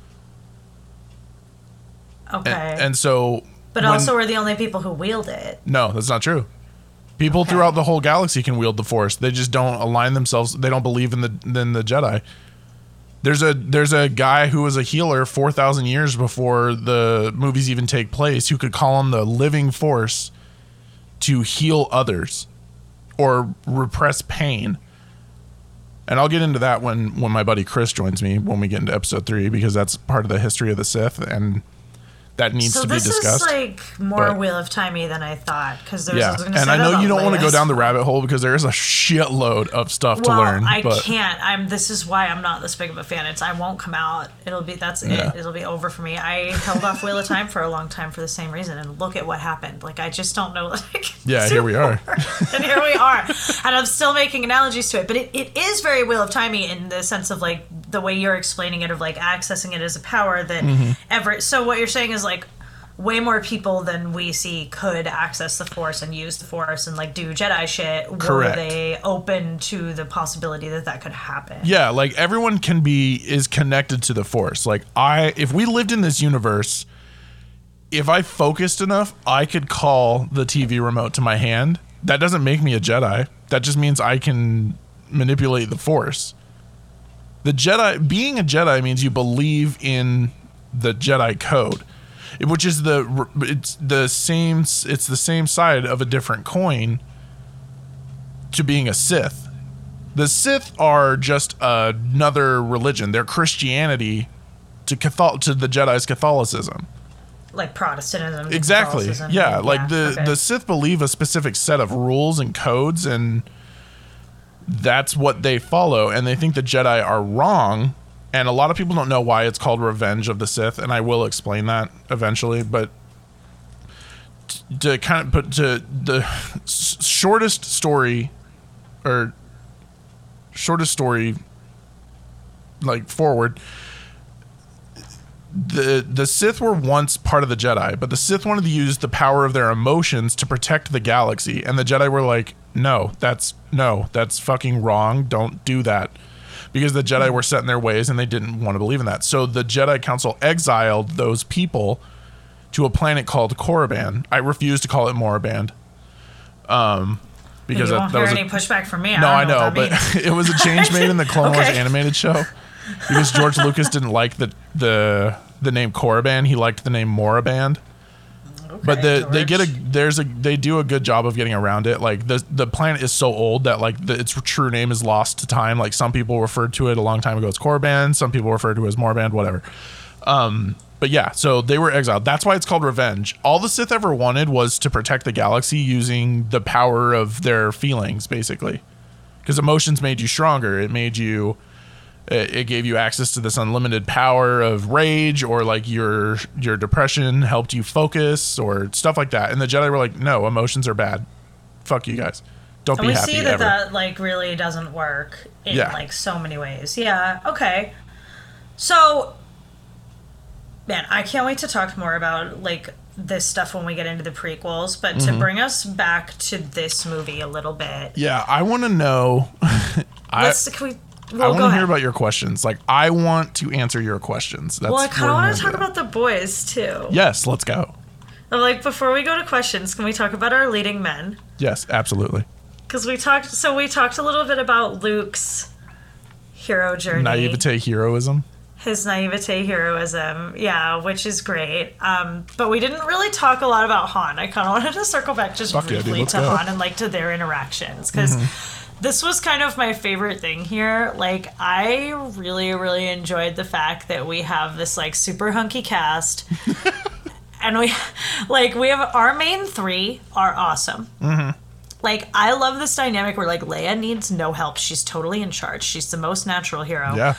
Okay. and, and so but when- also, we're the only people who wield it. no that's not true people Okay. throughout the whole galaxy can wield the force. They just don't align themselves. They don't believe in the in the jedi. There's a there's a guy who was a healer 4000 years before the movies even take place who could call on the living force to heal others or repress pain. And I'll get into that when when my buddy Chris joins me when we get into episode 3 because that's part of the history of the Sith and that needs So to be discussed. So this is like more but- Wheel of Timey than I thought because there's. yeah, I was gonna and I know you don't want to go down the rabbit hole because there is a shitload of stuff to well, learn. I but can't. I'm. This is why I'm not this big of a fan. It's. I won't come out. It'll be. That's Yeah. it. It'll be over for me. I held off Wheel of Time for a long time for the same reason, and look at what happened. Like I just don't know. Like, Yeah, here we are. and here we are, and I'm still making analogies to it. But it, it is very Wheel of Timey in the sense of like the way you're explaining it, of like accessing it as a power that Mm-hmm. ever. So what you're saying is like. Way more people than we see could access the Force and use the Force and like do Jedi shit. Were Correct. they open to the possibility that that could happen? yeah, like everyone can be is connected to the Force. Like I, if we lived in this universe, if I focused enough, I could call the TV remote to my hand. That doesn't make me a Jedi. That just means I can manipulate the Force. The Jedi, being a Jedi means you believe in the Jedi code, which is the it's the same it's the same side of a different coin to being a Sith. The Sith are just another religion. They're Christianity to Catholic to the Jedi's Catholicism. Like Protestantism. Exactly. Catholicism. Yeah, like the okay. the Sith believe a specific set of rules and codes and that's what they follow and they think the Jedi are wrong and a lot of people don't know why it's called Revenge of the Sith and I will explain that eventually but to kind of put to the shortest story or shortest story like forward the the Sith were once part of the Jedi, but the Sith wanted to use the power of their emotions to protect the galaxy, and the Jedi were like, "No, that's no, that's fucking wrong. Don't do that." Because the Jedi were set in their ways and they didn't want to believe in that. So the Jedi Council exiled those people to a planet called Korriban. I refuse to call it Moraband. Um because you won't that hear was a- any pushback from me. no, I know, that but it was a change made in the Clone Wars animated show because George Lucas didn't like the the the name Korriban. He liked the name Moraband. But the, they get a there's a they do a good job of getting around it. Like the the planet is so old that like the, its true name is lost to time. Like some people referred to it a long time ago as Korriban, some people referred to it as Moraband, whatever. Um, but yeah, so they were exiled. That's why it's called revenge. All the Sith ever wanted was to protect the galaxy using the power of their feelings, basically. Because emotions made you stronger. It made you. It it gave you access to this unlimited power of rage, or like your your depression helped you focus, or stuff like that. And the Jedi were like, "No, emotions are bad. Fuck you guys. Don't And be we happy see that ever." that like really doesn't work in Yeah. like so many ways. Yeah. Okay. So, man, I can't wait to talk more about like this stuff when we get into the prequels. But Mm-hmm. to bring us back to this movie a little bit, yeah, I want to know. I, let's can we. I want to hear about your questions. Like, I want to answer your questions. That's well, I kind of want to talk about the boys too. Yes, let's go. Like before we go to questions, can we talk about our leading men? Yes, absolutely. Because we talked. So we talked a little bit about Luke's hero journey. Naivete, heroism. his naivete heroism yeah which is great um, but we didn't really talk a lot about han i kind of wanted to circle back just Fuck yeah, dude, briefly to go. han and like to their interactions because this was kind of my favorite thing here like i really really enjoyed the fact that we have this like super hunky cast and we like we have our main three are awesome like I love this dynamic where like Leia needs no help. She's totally in charge. She's the most natural hero. Yeah.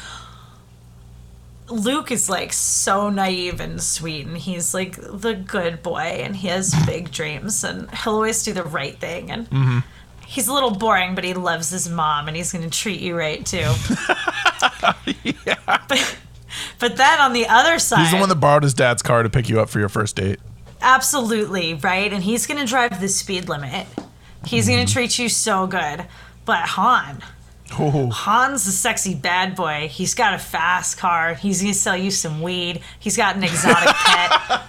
Luke is like so naive and sweet, and he's like the good boy, and he has big dreams, and he'll always do the right thing. And Mm-hmm. He's a little boring, but he loves his mom, and he's going to treat you right too. but, but then on the other side, He's the one that borrowed his dad's car to pick you up for your first date. absolutely right, and he's going to drive the speed limit. He's going to mm-hmm. treat you so good. But Han, Oh, Han's a sexy bad boy. He's got a fast car. He's gonna sell you some weed. He's got an exotic pet.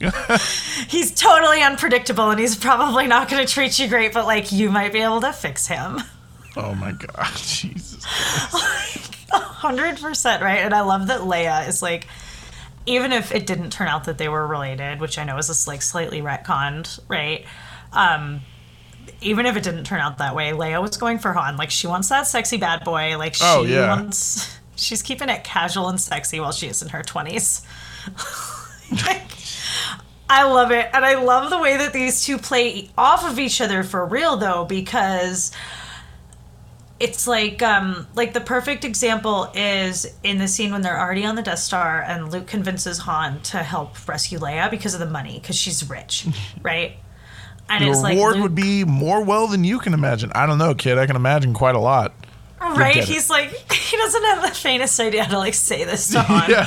he's totally unpredictable and he's probably not gonna treat you great, but like you might be able to fix him. oh my god, Jesus. Hundred percent right. And I love that Leia is like even if it didn't turn out that they were related, which I know is just like slightly retconned, right? Um even if it didn't turn out that way, Leia was going for Han. Like she wants that sexy bad boy. Like she Oh, yeah. wants she's keeping it casual and sexy while she is in her twenties. I love it. And I love the way that these two play off of each other for real though, because it's like um like the perfect example is in the scene when they're already on the Death Star and Luke convinces Han to help rescue Leia because of the money because she's rich, right? And The it's like reward Luke- would be more well than you can imagine. I don't know, kid. I can imagine quite a lot. Right. He's like he doesn't have the faintest idea how to like say this to Han yeah.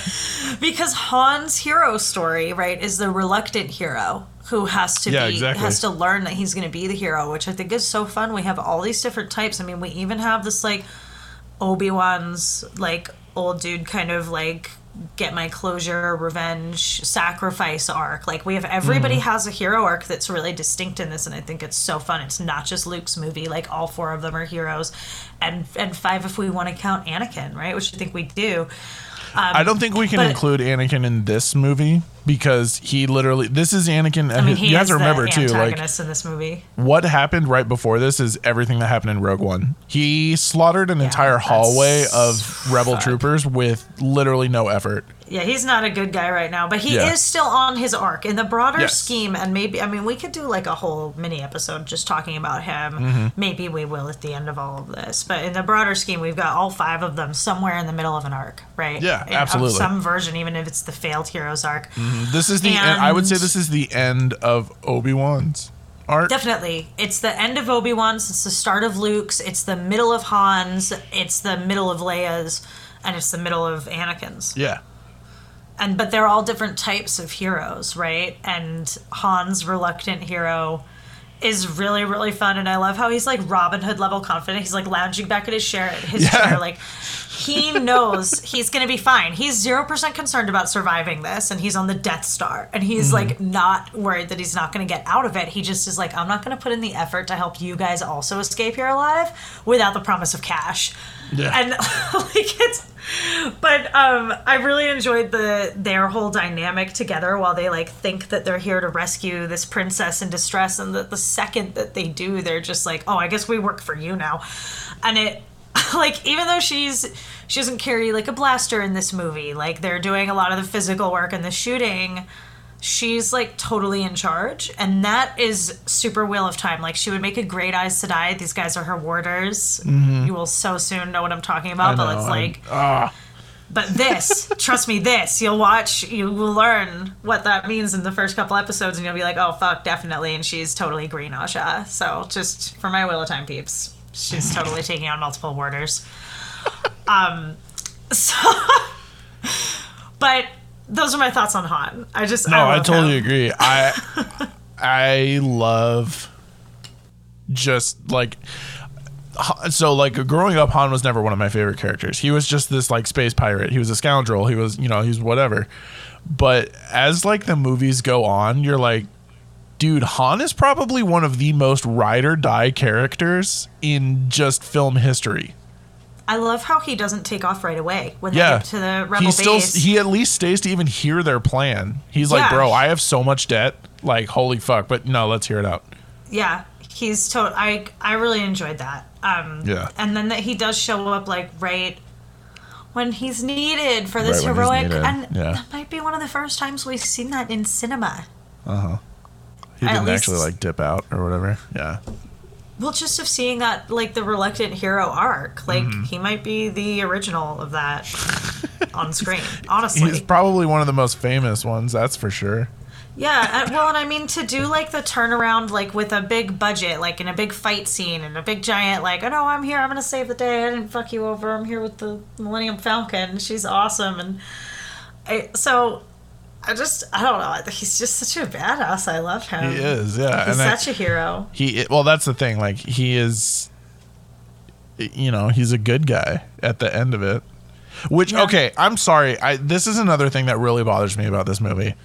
because Han's hero story, right, is the reluctant hero who has to Yeah, be exactly. has to learn that he's going to be the hero, which I think is so fun. We have all these different types. I mean, we even have this like Obi Wan's like old dude kind of like get my closure, revenge, sacrifice arc. Like we have everybody mm. has a hero arc that's really distinct in this, and I think it's so fun. It's not just Luke's movie; like all four of them are heroes, and and five if we want to count Anakin, right? Which I think we do. Um, I don't think we can but- include Anakin in this movie because he literally this is Anakin. I mean, he you have is to remember the too, like antagonist in this movie. what happened right before this is everything that happened in Rogue One. He slaughtered an entire that's hallway of rebel troopers with literally no effort. Yeah, he's not a good guy right now, but he Yeah. is still on his arc in the broader Yes. scheme. And maybe, I mean, we could do like a whole mini episode just talking about him. Mm-hmm. Maybe we will at the end of all of this. But in the broader scheme, we've got all five of them somewhere in the middle of an arc, right? Yeah, In- absolutely. Some version, even if it's the failed heroes arc. This is the end, I would say this is the end of Obi Wan's arc. Definitely. It's the end of Obi Wan's, it's the start of Luke's, it's the middle of Han's, it's the middle of Leia's, and it's the middle of Anakin's. Yeah, and but they're all different types of heroes, right? And Han's reluctant hero is really really fun, and I love how he's like Robin Hood level confident. He's like lounging back at his chair, his Yeah. chair, like he knows he's gonna be fine. He's zero percent concerned about surviving this, and he's on the Death Star, and he's mm-hmm. like not worried that he's not gonna get out of it. He just is like, I'm not gonna put in the effort to help you guys also escape here alive without the promise of cash. Yeah. And like it's but um I really enjoyed the their whole dynamic together while they like think that they're here to rescue this princess in distress and that the second that they do they're just like, "Oh, I guess we work for you now." And it like even though she's she doesn't carry like a blaster in this movie, like they're doing a lot of the physical work and the shooting she's like totally in charge and that is super wheel of time. Like she would make a great Aes Sedai these guys are her warders. You will so soon know what i'm talking about but it's like ah. but this trust me this you'll watch you will learn what that means in the first couple episodes and you'll be like oh fuck definitely and she's totally green Ajah. So just for my wheel of time peeps she's totally taking on multiple warders. Um so but those are my thoughts on Han. I just No, I, love totally him. agree. I I love just like so like growing up Han was never one of my favorite characters. He was just this like space pirate. He was a scoundrel. He was, you know, he was whatever. But as like the movies go on, you're like dude, Han is probably one of the most ride or die characters in just film history. I love how he doesn't take off right away when Yeah, they get to the rebel he still base. he at least stays to even hear their plan. He's like, bro, I have so much debt. Like, holy fuck! But no, let's hear it out. yeah, he's to- I I really enjoyed that. Um, Yeah. and then that he does show up like right when he's needed for this Right heroic, and yeah. that might be one of the first times we've seen that in cinema. Uh huh. He didn't least- actually like dip out or whatever. Yeah. Well, just of seeing that, like the reluctant hero arc, like Mm-hmm. he might be the original of that on screen. Honestly, He's probably one of the most famous ones, that's for sure. Yeah, uh, well, and I mean to do like the turnaround, like with a big budget, like in a big fight scene and a big giant, like, oh no, I'm here, I'm gonna save the day. I didn't fuck you over. I'm here with the Millennium Falcon. She's awesome, and I, so I just, I don't know. He's just such a badass. I love him. He is, yeah. He's and such a hero. he well, that's the thing. Like he is, you know, he's a good guy at the end of it. Which Yeah. okay, I'm sorry. I this is another thing that really bothers me about this movie.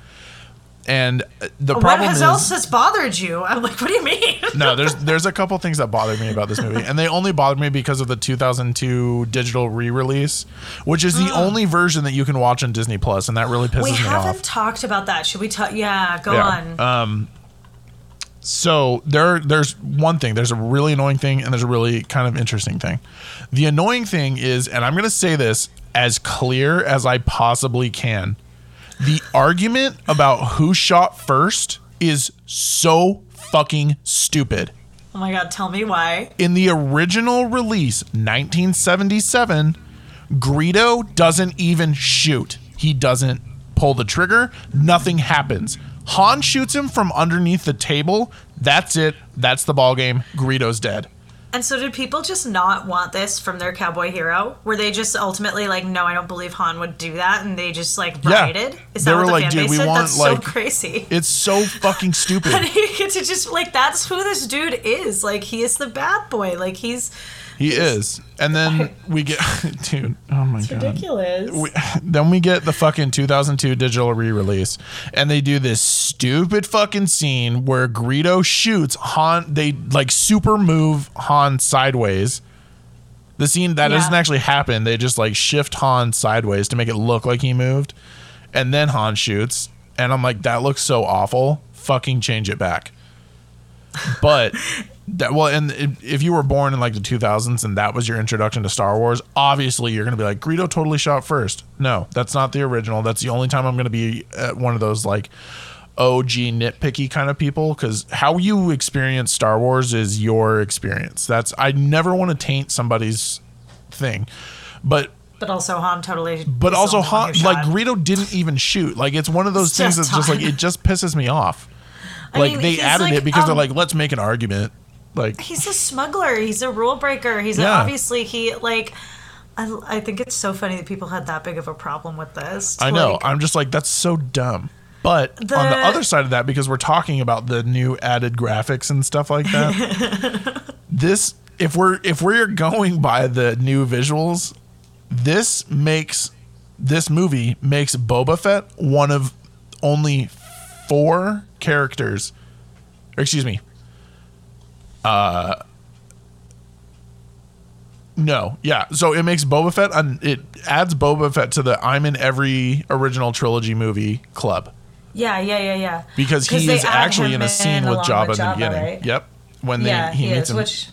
And uh, the What problem has is else has bothered you? I'm like, what do you mean? no, there's there's a couple things that bothered me about this movie, and they only bothered me because of the 2002 digital re-release, which is the only version that you can watch on Disney Plus, and that really pisses we me off. We haven't talked about that. Should we talk? Yeah, go Yeah. on. Um, so there, there's one thing. There's a really annoying thing, and there's a really kind of interesting thing. The annoying thing is, and I'm going to say this as clear as I possibly can. The argument about who shot first is so fucking stupid. oh my god, tell me why. In the original release, 1977, Greedo doesn't even shoot. He doesn't pull the trigger. Nothing happens. Han shoots him from underneath the table. That's it. That's the ball game. Greedo's dead. And so, did people just not want this from their cowboy hero? Were they just ultimately like, no, I don't believe Han would do that, and they just like Yeah. rioted? Is They that were what the like, fan dude, base we said? want, That's like- so crazy. It's so fucking stupid. And he gets to just like that's who this dude is. Like he is the bad boy. Like he's He is. And then we get dude, oh my god. Ridiculous. We, then we get the fucking 2002 digital re-release and they do this stupid fucking scene where Greedo shoots Han they like super move Han sideways. The scene that Yeah. doesn't actually happen. They just like shift Han sideways to make it look like he moved. And then Han shoots and I'm like that looks so awful. Fucking change it back. But that well, and if, if you were born in like the 2000s and that was your introduction to Star Wars, obviously you're gonna be like Greedo totally shot first. No, that's not the original. That's the only time I'm gonna be uh, one of those like OG nitpicky kind of people because how you experience Star Wars is your experience. That's I never want to taint somebody's thing, but but also Han totally. but also Han, like. Greedo didn't even shoot. Like it's one of those It's things that's just like it just pisses me off. I Like mean, they added like, it because they're um, like let's make an argument. Like he's a smuggler. He's a rule breaker. He's a, obviously he like. I, I think it's so funny that people had that big of a problem with this. I know. Like, I'm just like, that's so dumb. But on the The- other side of that, because we're talking about the new added graphics and stuff like that, this if we're if we're going by the new visuals, this makes this movie makes Boba Fett one of only four characters. Or excuse me. Uh no, yeah. So it makes Boba Fett and it adds Boba Fett to the I'm in every original trilogy movie club yeah, yeah, yeah, yeah. Because he is actually in a scene with along Jabba with in the beginning. right? Yep. When they yeah, he, he, meets is. him. Which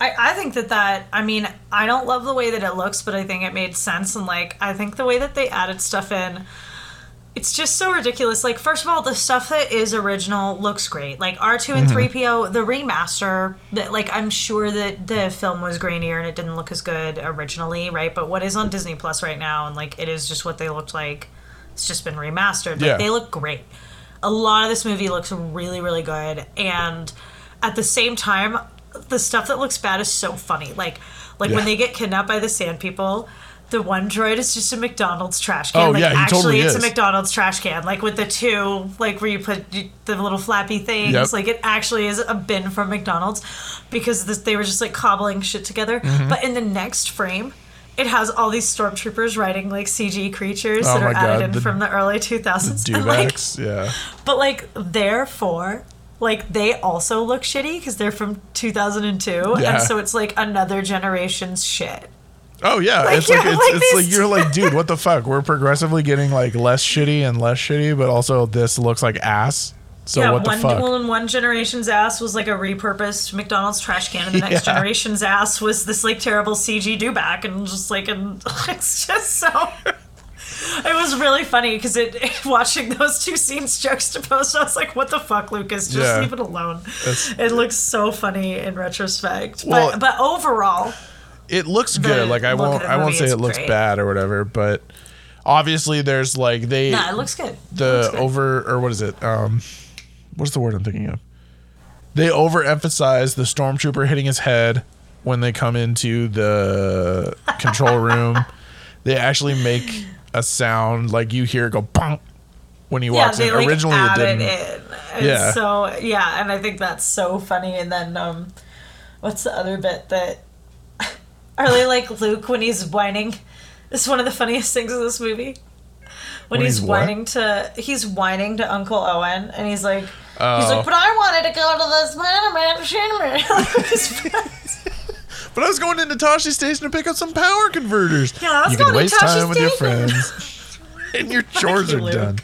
I I think that that I mean I don't love the way that it looks, but I think it made sense and like I think the way that they added stuff in. It's just so ridiculous. Like, first of all, the stuff that is original looks great. Like R2 and Mm-hmm. 3PO, the remaster, that like I'm sure that the film was grainier and it didn't look as good originally, right? But what is on Disney Plus right now, and like it is just what they looked like. It's just been remastered. Like, Yeah. They look great. A lot of this movie looks really, really good. And at the same time, the stuff that looks bad is so funny. Like like Yeah. when they get kidnapped by the sand people, the one droid is just a McDonald's trash can. Oh, like yeah, he actually totally it's is. a McDonald's trash can. Like with the two, like where you put the little flappy things. Yep. Like it actually is a bin from McDonald's because this, they were just like cobbling shit together. Mm-hmm. But in the next frame, it has all these stormtroopers riding like CG creatures Oh that are added God, in the- from the early 2000s. And, like, yeah. but like therefore, like they also look shitty because they're from 2002, Yeah. and so it's like another generation's shit. Oh yeah, Like, it's like you're it's, like it's like you're like, dude, what the fuck? We're progressively getting like less shitty and less shitty, but also this looks like ass. So yeah, what the one fuck? well, and one generation's ass was like a repurposed McDonald's trash can, and the next Yeah. generation's ass was this like terrible CG dewback, and just like, and it's just so. It was really funny because it watching those two scenes juxtaposed. I was like, "What the fuck, Lucas? Just Yeah. leave it alone." That's- It looks so funny in retrospect, Well- but but overall, it looks good. Like I look won't the I won't movie say is it looks great. bad or whatever, but obviously there's like they nah, it looks good. It the looks good. over or what is it? Um, what's the word I'm thinking of? They overemphasize the stormtrooper hitting his head when they come into the control room. They actually make a sound like you hear it go bonk when he yeah, walks they in. like Originally, it didn't. it. Yeah. So yeah, and I think that's so funny. And then um, what's the other bit that I they like Luke when he's whining? It's one of the funniest things in this movie. When, When he's, he's whining to he's whining to Uncle Owen, and he's like, he's Oh. like, but I wanted to go to the Spider-Man Shinman. Like, his friends. But I was going into Tosche Station to pick up some power converters. Yeah, I was you can going to waste time with your Station. friends, and your chores you, are Luke. done.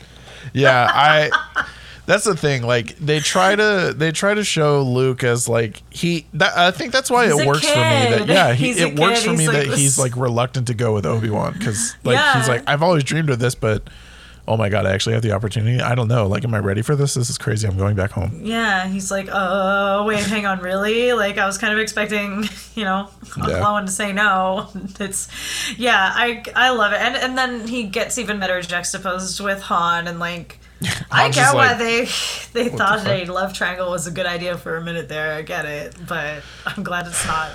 Yeah, I. That's the thing. Like they try to they try to show Luke as like he. That, I think that's why He's it works for me. That yeah, he, it works kid. for me like that this- he's like reluctant to go with Obi Wan because like he's like I've always dreamed of this, but oh my god, I actually have the opportunity. I don't know. Like, am I ready for this? This is crazy. I'm going back home. Yeah, he's like, oh, wait, hang on, really? Like, I was kind of expecting, you know, Yeah. To say no. It's, yeah, I, I love it. And and then he gets even better juxtaposed with Han, and like, I get why like, they they the thought fuck? a love triangle was a good idea for a minute there. I get it, but I'm glad it's not.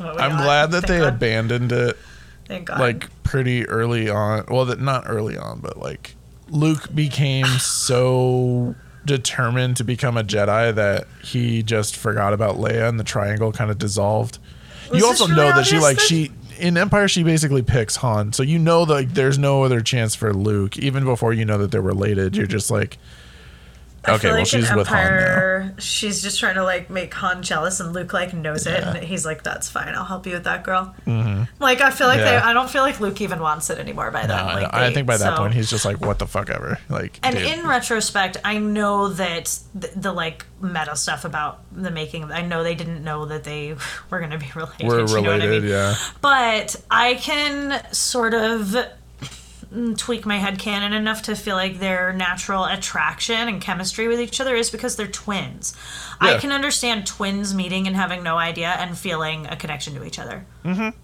I'm glad that Thank they God. abandoned it Thank God. like pretty early on. Well, that not early on, but like Luke became so determined to become a Jedi that he just forgot about Leia and the triangle kind of dissolved. Was you also really know that she like she in Empire she basically picks Han, so you know that like, there's no other chance for Luke. Even before you know that they're related, you're just like, okay, feel well like she's with Han now. Empire, she's just trying to like make Han jealous, and Luke like knows it, Yeah. and he's like, "That's fine, I'll help you with that, girl." Mm-hmm. Like I feel like they, I don't feel like Luke even wants it anymore by No, then. I, like, know. I think by that so- point he's just like, what the fuck ever. Like, And dude. in retrospect, I know that the, the like meta stuff about the making. I know they didn't know that they were going to be related. we're you know what I related, mean? yeah. But I can sort of tweak my head canon enough to feel like their natural attraction and chemistry with each other is because they're twins. I can understand twins meeting and having no idea and feeling a connection to each other. Mm-hmm.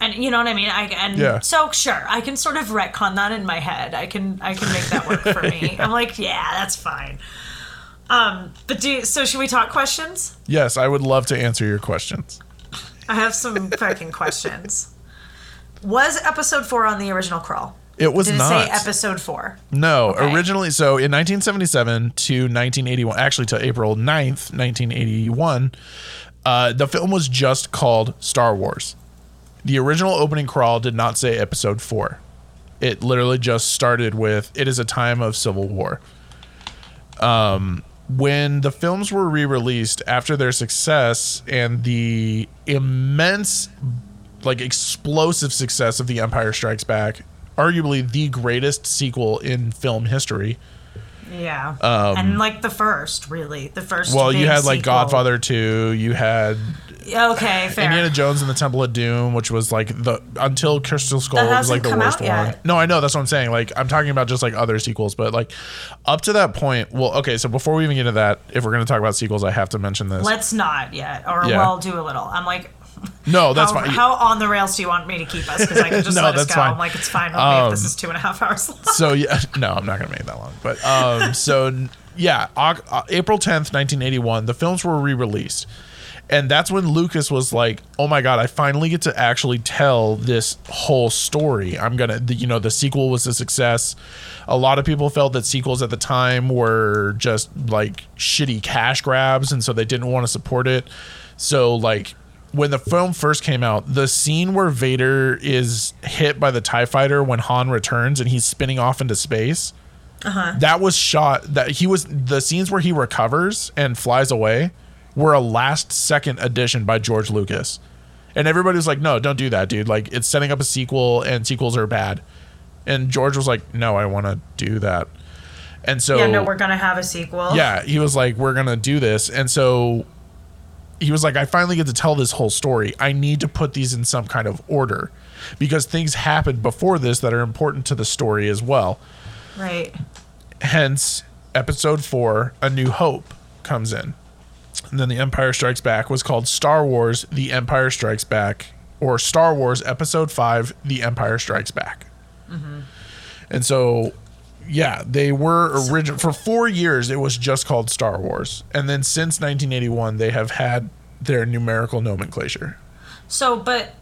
And you know what I mean? I and Yeah. so sure, I can sort of retcon that in my head. I can I can make that work for me. I'm like, yeah, that's fine. Um, but do so. Should we talk questions? Yes, I would love to answer your questions. I have some fucking questions. Was episode four on the original crawl? It was Did it not. say episode four? No, Okay. originally, so in 1977 to 1981, actually to April 9th, 1981, uh, the film was just called Star Wars. The original opening crawl did not say episode four. It literally just started with "It is a time of civil war." Um, when the films were re-released after their success and the immense like explosive success of The Empire Strikes Back, arguably the greatest sequel in film history. Yeah, and like the first, really, the first. Um, Well, you had like sequel. Godfather 2, you had Okay, fair. Indiana Jones and the Temple of Doom, which was like the until Crystal Skull was like the worst one. yet. No, I know that's what I'm saying. Like I'm talking about just like other sequels, but like up to that point, well, okay, so before we even get into that, if we're gonna talk about sequels, I have to mention this. Let's not yet, or Yeah. we'll do a little. I'm like, no, that's how, fine. how on the rails do you want me to keep us? Because I can just No, let us go. fine. I'm like, it's fine with me if this Um, is two and a half hours long. so yeah, no, I'm not gonna make it that long. But um, so yeah, uh, April 10th, 1981, the films were re-released, and that's when Lucas was like, "Oh my god, I finally get to actually tell this whole story. I'm gonna, the, you know, the sequel was a success. A lot of people felt that sequels at the time were just like shitty cash grabs, and so they didn't want to support it. So like." When the film first came out, the scene where Vader is hit by the TIE fighter when Han returns and he's spinning off into space, uh-huh. that was shot that he was the scenes where he recovers and flies away were a last second addition by George Lucas. And everybody was like, "No, don't do that, dude. Like it's setting up a sequel and sequels are bad." And George was like, "No, I want to do that." And so yeah, no, we're gonna have a sequel. yeah, he was like, "We're gonna do this," and so he was like, "I finally get to tell this whole story. I need to put these in some kind of order because things happened before this that are important to the story as well." right. Hence, Episode Four, A New Hope, comes in, and then The Empire Strikes Back was called Star Wars: The Empire Strikes Back, or Star Wars Episode Five: The Empire Strikes Back. Mm-hmm. And so yeah, they were original for four years. It was just called Star Wars, and then since 1981, they have had their numerical nomenclature. So, but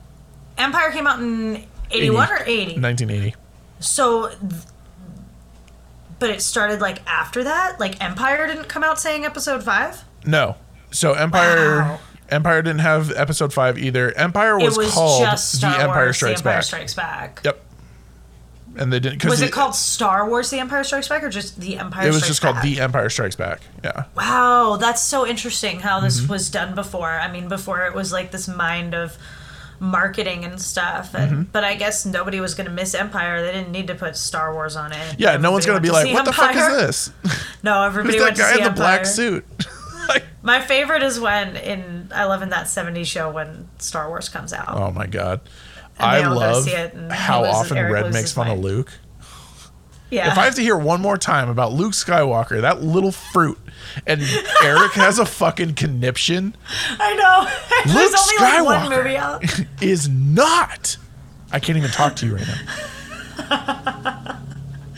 Empire came out in 81 or 80. 1980. So, but it started like after that. Like Empire didn't come out saying Episode Five. No, so Empire Wow. Empire didn't have Episode Five either. Empire was, it was called just Star The Empire Wars: Strikes The Empire Back. Strikes Back. Yep. And they didn't Was it called Star Wars: The Empire Strikes Back, or just The Empire? It was Strikes just called Back? The Empire Strikes Back. Yeah. Wow, that's so interesting how this Mm-hmm. was done before. I mean, before it was like this mind of marketing and stuff. And, Mm-hmm. But I guess nobody was going to miss Empire. They didn't need to put Star Wars on it. Yeah, no one's gonna be like, "What see the fuck is this? No, everybody Who's that went to see in the Empire. black suit?" like, My favorite is when in I love in that '70s show when Star Wars comes out. oh my god. I they all go love see it, and he how loses- often Eric Red makes fun of. Luke. yeah, If I have to hear one more time about Luke Skywalker, that little fruit, and Eric has a fucking conniption, I know. There's Luke only like one Skywalker. movie out. is not. I can't even talk to you right now.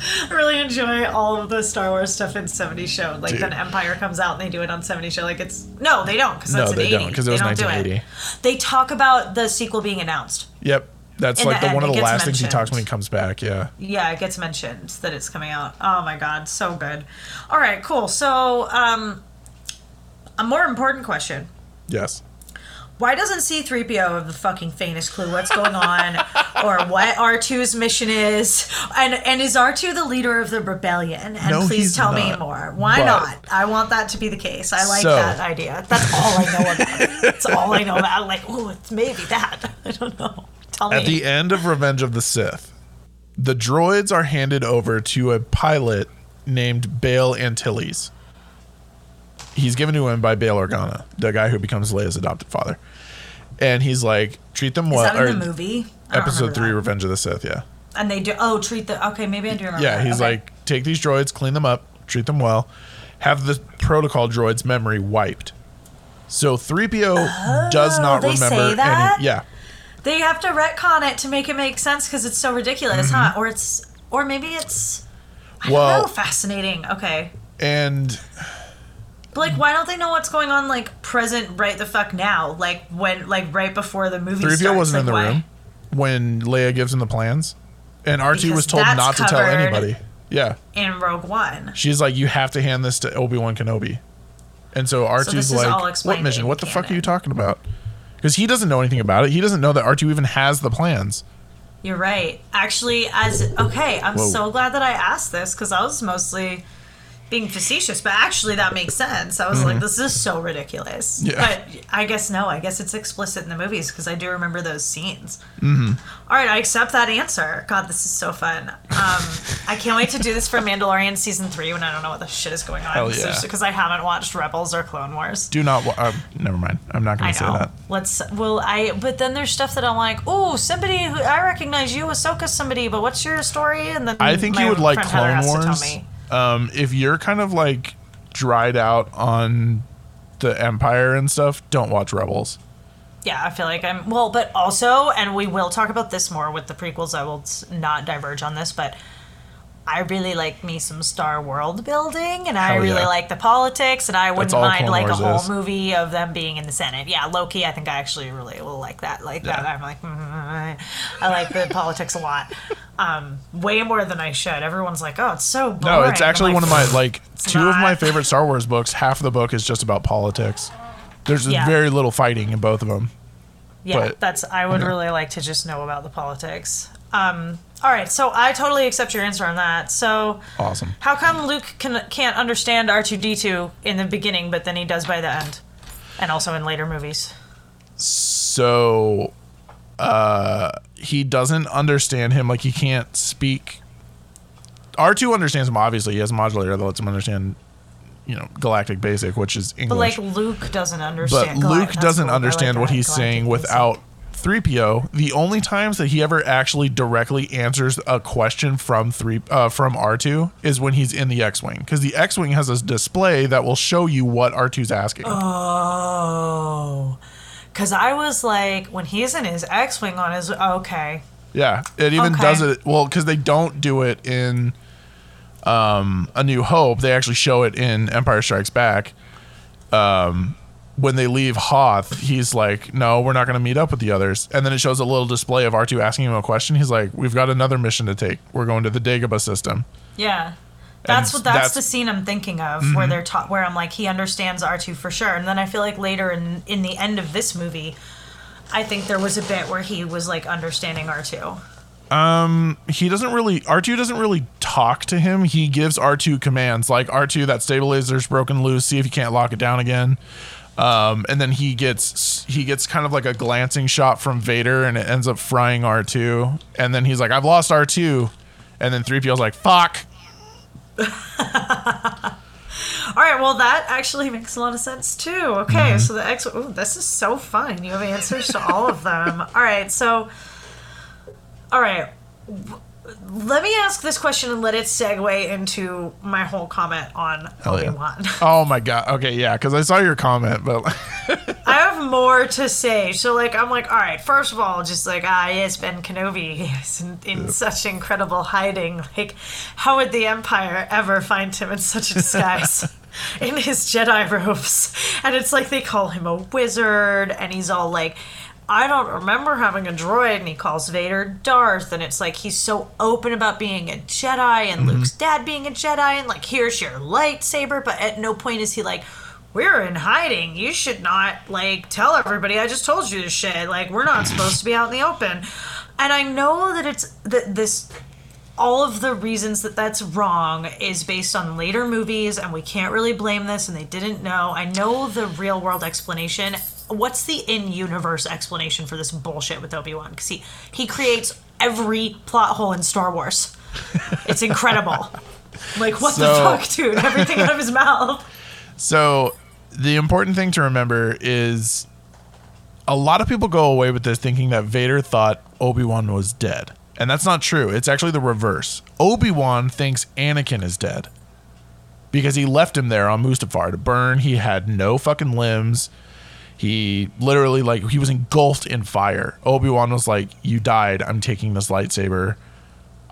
I really enjoy all of the Star Wars stuff in 70s show. Like Dude. when Empire comes out and they do it on 70s show. Like it's no, they don't because No, that's they an 80. don't, 'cause it was They don't do 1980. They talk about the sequel being announced. Yep. That's In like the the, one of the last things he talks when he comes back. Yeah. Yeah, it gets mentioned that it's coming out. Oh my god, so good. All right, cool. So, um, a more important question: Yes. Why doesn't C3PO have the fucking faintest clue what's going on or what R2's mission is? And and is R2 the leader of the rebellion? And No, please tell me more. Why But- not? I want that to be the case. I like So- that idea. That's all I know about it. That's all I know about. Like, oh, it's maybe that. I don't know. Tell me. At the end of Revenge of the Sith, the droids are handed over to a pilot named Bail Antilles. He's given to him by Bail Organa, the guy who becomes Leia's adopted father. And he's like, treat them well. is that in the movie? Episode three, that. Revenge of the Sith, yeah. And they do. Oh, treat the. Okay, maybe I do remember. Yeah, that. he's Okay. like, take these droids, clean them up, treat them well, have the protocol droid's memory wiped. So 3PO does not Oh, remember any. Yeah. They have to retcon it to make it make sense because it's so ridiculous, huh? Or it's, or maybe it's. I Mm-hmm. Well- don't know. Fascinating. Okay, And but like, why don't they know what's going on? Like present, right the fuck now. Like when, like right before the movie. 3PO starts. wasn't in the why? room when Leia gives him the plans. And R2 Because was told that's not to tell covered. anybody. Yeah. in Rogue One. She's like, you have to hand this to Obi Wan Kenobi. And so R2's this is all like, what explained mission? in What the fuck are canon. you talking about? Because he doesn't know anything about it. He doesn't know that R2 even has the plans. You're right. Actually, as okay, I'm Whoa. so glad that I asked this because I was mostly being facetious, but actually that makes sense. I was like, this is so ridiculous. Mm-hmm. Yeah. But I guess no, I guess it's explicit in the movies because I do remember those scenes. Mm-hmm. right, I accept that answer. God, this is so fun. Um, I can't wait to do this for Mandalorian season three when I don't know what the shit is going on. Hell yeah. Because I haven't watched Rebels or Clone Wars. Do not. Wa- uh, never mind. I'm not going to say that. Let's. Well, I. But then there's stuff that I'm like, oh, somebody who I recognize you, Ahsoka's somebody. But what's your story? And then I think you would like Clone has to tell Wars. Um, if you're kind of like dried out on the Empire and stuff, don't watch Rebels. Yeah, I feel like I'm. Well, but also, and we will talk about this more with the prequels. I will not diverge on this, but. I really like me some Star World building, and I Hell really yeah. like the politics, and I wouldn't all mind Clone like a Wars whole is. movie of them being in the Senate. Yeah, Loki, I think I actually really will like that. Like that, I'm like, mm, I like the politics a lot, um, way more than I should. Everyone's like, oh, it's so boring. No, it's I'm actually like, one of my like two of my not. favorite Star Wars books. Half of the book is just about politics. There's Yeah. very little fighting in both of them. Yeah, But- that's. I would really like to just know about the politics. Um, all right, so I totally accept your answer on that. So, Awesome. how come Luke can, can't understand R two D two in the beginning, but then he does by the end, and also in later movies? So, uh, he doesn't understand him. Like he can't speak. R two understands him. Obviously, he has a modulator that lets him understand. You know, Galactic Basic, which is English. But like Luke doesn't but understand. Gal- Luke doesn't cool. I like understand what he's Galactic saying Basic. without 3PO. The only times that he ever actually directly answers a question from three uh, from R2 is when he's in the X-wing because the X-wing has a display that will show you what R2's asking. Oh, because I was like, when he's in his X wing on his okay, Yeah, it even Okay. does it well because they don't do it in um, A New Hope. They actually show it in Empire Strikes Back. Um, when they leave Hoth, he's like, "No, we're not going to meet up with the others." And then it shows a little display of R two asking him a question. He's like, "We've got another mission to take. We're going to the Dagobah system." Yeah. That's And what that's, that's- the scene I'm thinking of where they're taught where I'm like he understands R2 for sure. And then I feel like later in in the end of this movie, I think there was a bit where he was like understanding R2. Um, he doesn't really R2 doesn't really talk to him. He gives R2 commands like R2 that stabilizer's broken loose, see if you can't lock it down again. Um, and then he gets he gets kind of like a glancing shot from Vader and it ends up frying R2. And then he's like, I've lost R2. And then 3PO's like, fuck. All right, well that actually makes a lot of sense too. Okay, so the X Ooh, this is so fun. You have answers to all of them. All right, so All right. W- Let me ask this question and let it segue into my whole comment on Hell. Obi-Wan. Oh my god. Okay, yeah, because I saw your comment, but I have more to say. So, like, I'm like, all right, first of all, just like, ah, yes, Ben Kenobi is in, in such incredible hiding. Like, how would the Empire ever find him in such a disguise? in his Jedi robes. And it's like they call him a wizard, and he's all like, I don't remember having a droid, and he calls Vader Darth, and it's like he's so open about being a Jedi, and mm-hmm. Luke's dad being a Jedi, and like, here's your lightsaber, but at no point is he like, we're in hiding. You should not like tell everybody. I just told you this shit. Like we're not supposed to be out in the open. And I know that it's that this all of the reasons that that's wrong is based on later movies and we can't really blame this and they didn't know. I know the real world explanation. What's the in-universe explanation for this bullshit with Obi-Wan? Cuz he he creates every plot hole in Star Wars. It's incredible. like what the fuck, dude? Everything out of his mouth. So the important thing to remember is a lot of people go away with this thinking that Vader thought Obi-Wan was dead. And that's not true. It's actually the reverse. Obi-Wan thinks Anakin is dead. Because he left him there on Mustafar to burn. He had no fucking limbs. He literally like he was engulfed in fire. Obi-Wan was like, "You died. I'm taking this lightsaber.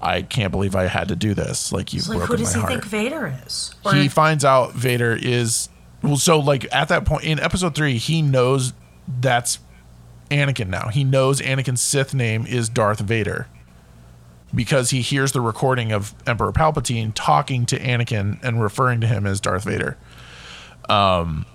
I can't believe I had to do this. Like you've Like broken who does he heart." think Vader is? Or he finds out Vader is well. So like at that point in Episode three, he knows that's Anakin now. He knows Anakin's Sith name is Darth Vader because he hears the recording of Emperor Palpatine talking to Anakin and referring to him as Darth Vader. Um,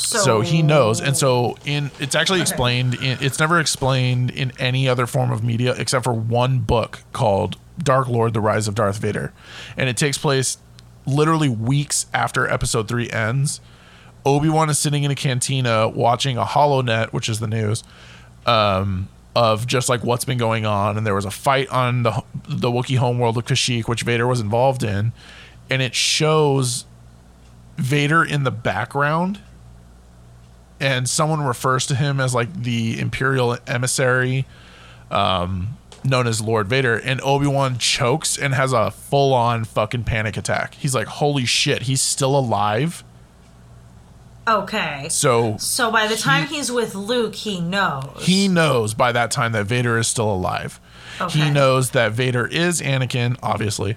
So, he knows, and so in it's actually explained. In, it's never explained in any other form of media except for one book called Dark Lord: The Rise of Darth Vader, and it takes place literally weeks after Episode Three ends. Obi Wan is sitting in a cantina watching a HoloNet, which is the news, um, of just like what's been going on, and there was a fight on the the Wookiee homeworld of Kashyyyk, which Vader was involved in, and it shows Vader in the background and someone refers to him as like the imperial emissary um, known as lord vader and obi-wan chokes and has a full-on fucking panic attack he's like holy shit he's still alive Okay. so So by the time he's with Luke, he knows. he knows by that time that vader is still alive Okay. he knows that vader is anakin obviously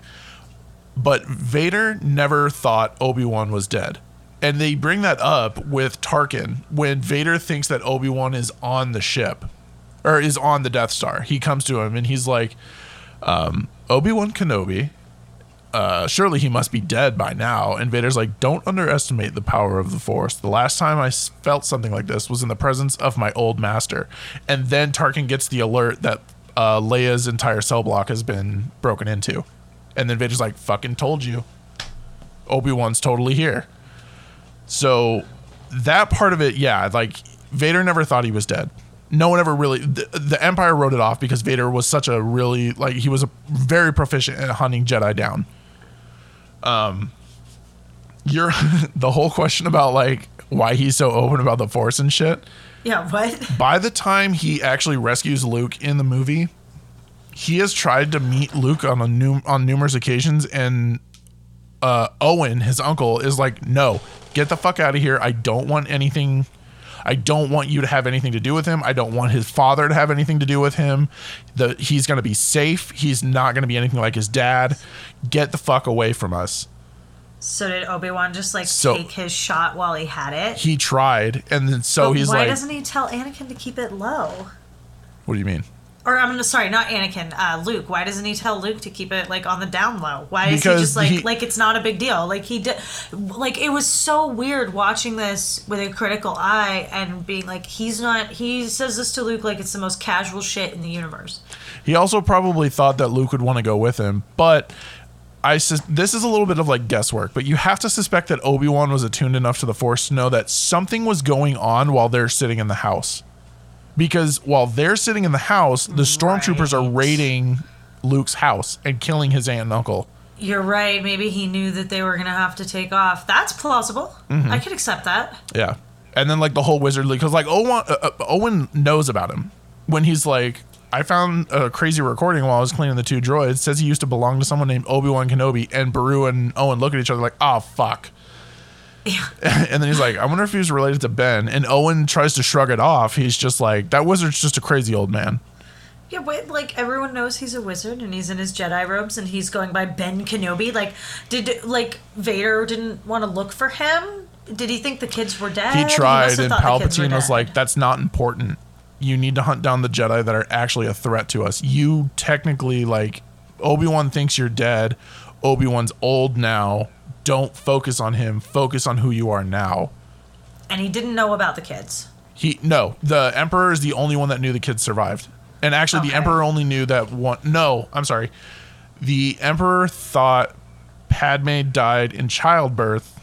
but vader never thought obi-wan was dead and they bring that up with tarkin when vader thinks that obi-wan is on the ship or is on the death star he comes to him and he's like um, obi-wan kenobi uh, surely he must be dead by now. And Vader's like, don't underestimate the power of the Force. The last time I felt something like this was in the presence of my old master. And then Tarkin gets the alert that uh, Leia's entire cell block has been broken into. And then Vader's like, fucking told you. Obi Wan's totally here. So that part of it, yeah, like Vader never thought he was dead. No one ever really. The, the Empire wrote it off because Vader was such a really like he was a very proficient at hunting Jedi down. Um, you're the whole question about like why he's so open about the Force and shit. yeah, what? By the time he actually rescues Luke in the movie, he has tried to meet Luke on a num- on numerous occasions, and uh, Owen, his uncle, is like, "No, get the fuck out of here. I don't want anything. I don't want you to have anything to do with him. I don't want his father to have anything to do with him. The he's gonna be safe. He's not gonna be anything like his dad. Get the fuck away from us." So did Obi Wan just like So- take his shot while he had it? He tried, and then so But he's why like, why doesn't he tell Anakin to keep it low? "What do you mean?" Or I'm sorry, not Anakin, uh, Luke. Why doesn't he tell Luke to keep it like on the down low? Why is Because he just like he- like it's not a big deal? Like he did, like it was so weird watching this with a critical eye and being like, he's not. He says this to Luke like it's the most casual shit in the universe. He also probably thought that Luke would want to go with him, but I sus- this is a little bit of like guesswork, but you have to suspect that Obi Wan was attuned enough to the Force to know that something was going on while they're sitting in the house. Because while they're sitting in the house, the stormtroopers are raiding Luke's house and killing his aunt and uncle. You're right. Maybe he knew that they were gonna have to take off. That's plausible. Mm-hmm. I could accept that. Yeah, and then like the whole wizard because like Owen uh, uh, Owen knows about him when he's like. I found a crazy recording while I was cleaning the two droids. It says he used to belong to someone named Obi Wan Kenobi, and Beru and Owen look at each other like, "Oh fuck." Yeah. and then he's like, "I wonder if he was related to Ben." And Owen tries to shrug it off. He's just like, "That wizard's just a crazy old man." Yeah, but like everyone knows he's a wizard and he's in his Jedi robes and he's going by Ben Kenobi. Like, did like Vader didn't want to look for him? Did he think the kids were dead? He tried, have and thought the kids were Palpatine was like, "That's not important. You need to hunt down the Jedi that are actually a threat to us. You technically like Obi Wan thinks you're dead. Obi Wan's old now. Don't focus on him. Focus on who you are now." and he didn't know about the kids. He no, the emperor is the only one that knew the kids survived. And actually the emperor only knew that one no, I'm sorry. The emperor thought Padme died in childbirth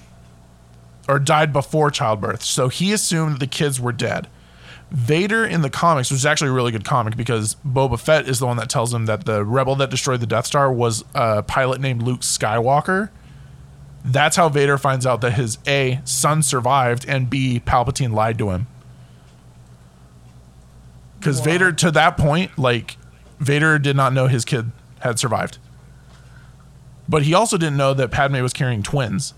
or died before childbirth. So he assumed the kids were dead. Vader in the comics, which is actually a really good comic because Boba Fett is the one that tells him that the rebel that destroyed the Death Star was a pilot named Luke Skywalker. That's how Vader finds out that his A, son survived, and B, Palpatine lied to him. Because Wow. Vader, to that point, like, Vader did not know his kid had survived. But he also didn't know that Padme was carrying twins.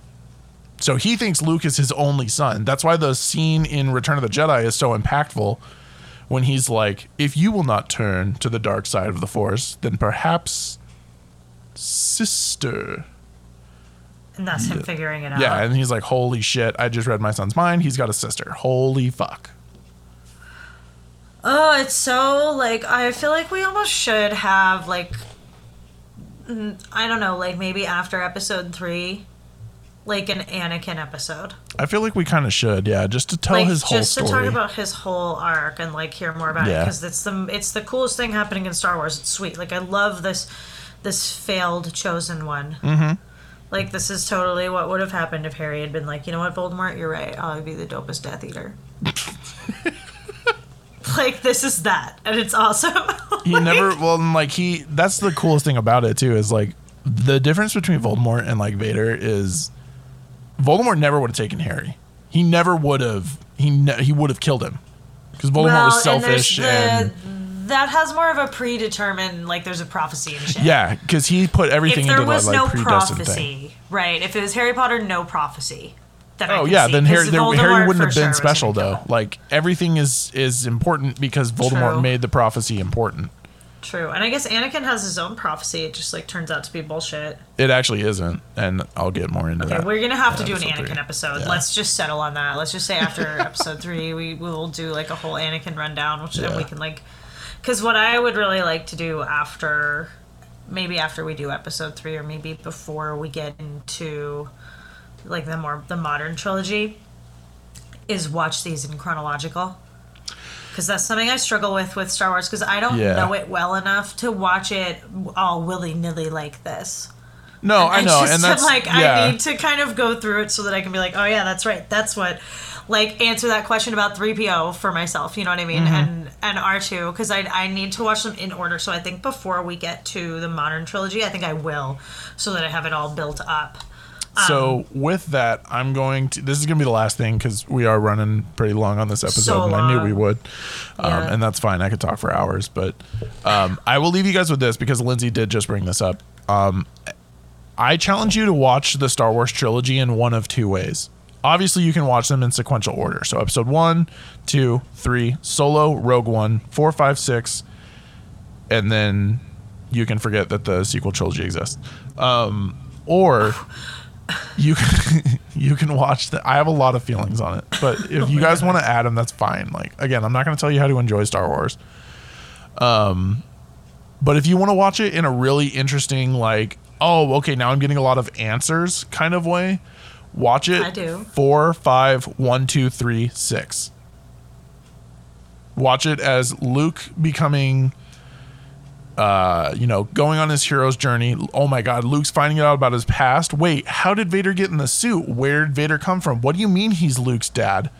So he thinks Luke is his only son. That's why the scene in Return of the Jedi is so impactful when he's like, if you will not turn to the dark side of the Force, then perhaps sister. And that's him figuring it out. Yeah, and he's like, holy shit, I just read my son's mind. He's got a sister. Holy fuck. Oh, it's so like I feel like we almost should have like I don't know, like maybe after episode three, like an Anakin episode. I feel like we kind of should, yeah, just to tell like his whole just story. to talk about his whole arc and like hear more about it because it's the it's the coolest thing happening in Star Wars. It's sweet. Like I love this this failed chosen one. Mm-hmm. Like this is totally what would have happened if Harry had been like, you know what, Voldemort, you're right. I'll be the dopest Death Eater. like this is that, and it's awesome. he never well and, like he that's the coolest thing about it too is like the difference between Voldemort and like Vader is Voldemort never would have taken Harry. He never would have he ne- he would have killed him because Voldemort was and selfish the- and, that has more of a predetermined like there's a prophecy and shit. yeah because he put everything If there into was that like no prophecy, thing. right? If it was Harry Potter, no prophecy. Then Oh yeah, see, then Harry, there, Harry wouldn't have been was special though. Like everything is is important because Voldemort True. made the prophecy important. True, and I guess Anakin has his own prophecy. It just like turns out to be bullshit. It actually isn't, and I'll get more into Okay, that. we're gonna have to do an Anakin three. episode. Yeah. Let's just settle on that. Let's just say after episode three, we, we will do like a whole Anakin rundown, which and we can like, because what I would really like to do after, maybe after we do episode three, or maybe before we get into, like the more the modern trilogy, is watch these in chronological. Because that's something I struggle with with Star Wars because I don't Yeah. know it well enough to watch it all willy nilly like this. No, I It's know, just and that's like yeah. I need to kind of go through it so that I can be like, oh yeah, that's right, that's what, like answer that question about three PO for myself. You know what I mean? Mm-hmm. And and R two because I I need to watch them in order. So I think before we get to the modern trilogy, I think I will, so that I have it all built up. So with that, I'm going to. This is going to be the last thing because we are running pretty long on this episode, So and I knew we would. Um, Yeah. And that's fine. I could talk for hours, but um, I will leave you guys with this because Lindsay did just bring this up. Um, I challenge you to watch the Star Wars trilogy in one of two ways. Obviously, you can watch them in sequential order. So, episode one, two, three, Solo, Rogue One, four, five, six, and then you can forget that the sequel trilogy exists. Um, or you can, you can watch that. I have a lot of feelings on it, but if you guys want to add them, that's fine. Like again, I'm not going to tell you how to enjoy Star Wars. Um, but if you want to watch it in a really interesting, like, oh, okay, now I'm getting a lot of answers kind of way, watch it. I do. Four, five, one, two, three, six. Watch it as Luke becoming uh, you know, going on his hero's journey. Oh my God, Luke's finding out about his past. Wait, how did Vader get in the suit? Where did Vader come from? What do you mean he's Luke's dad?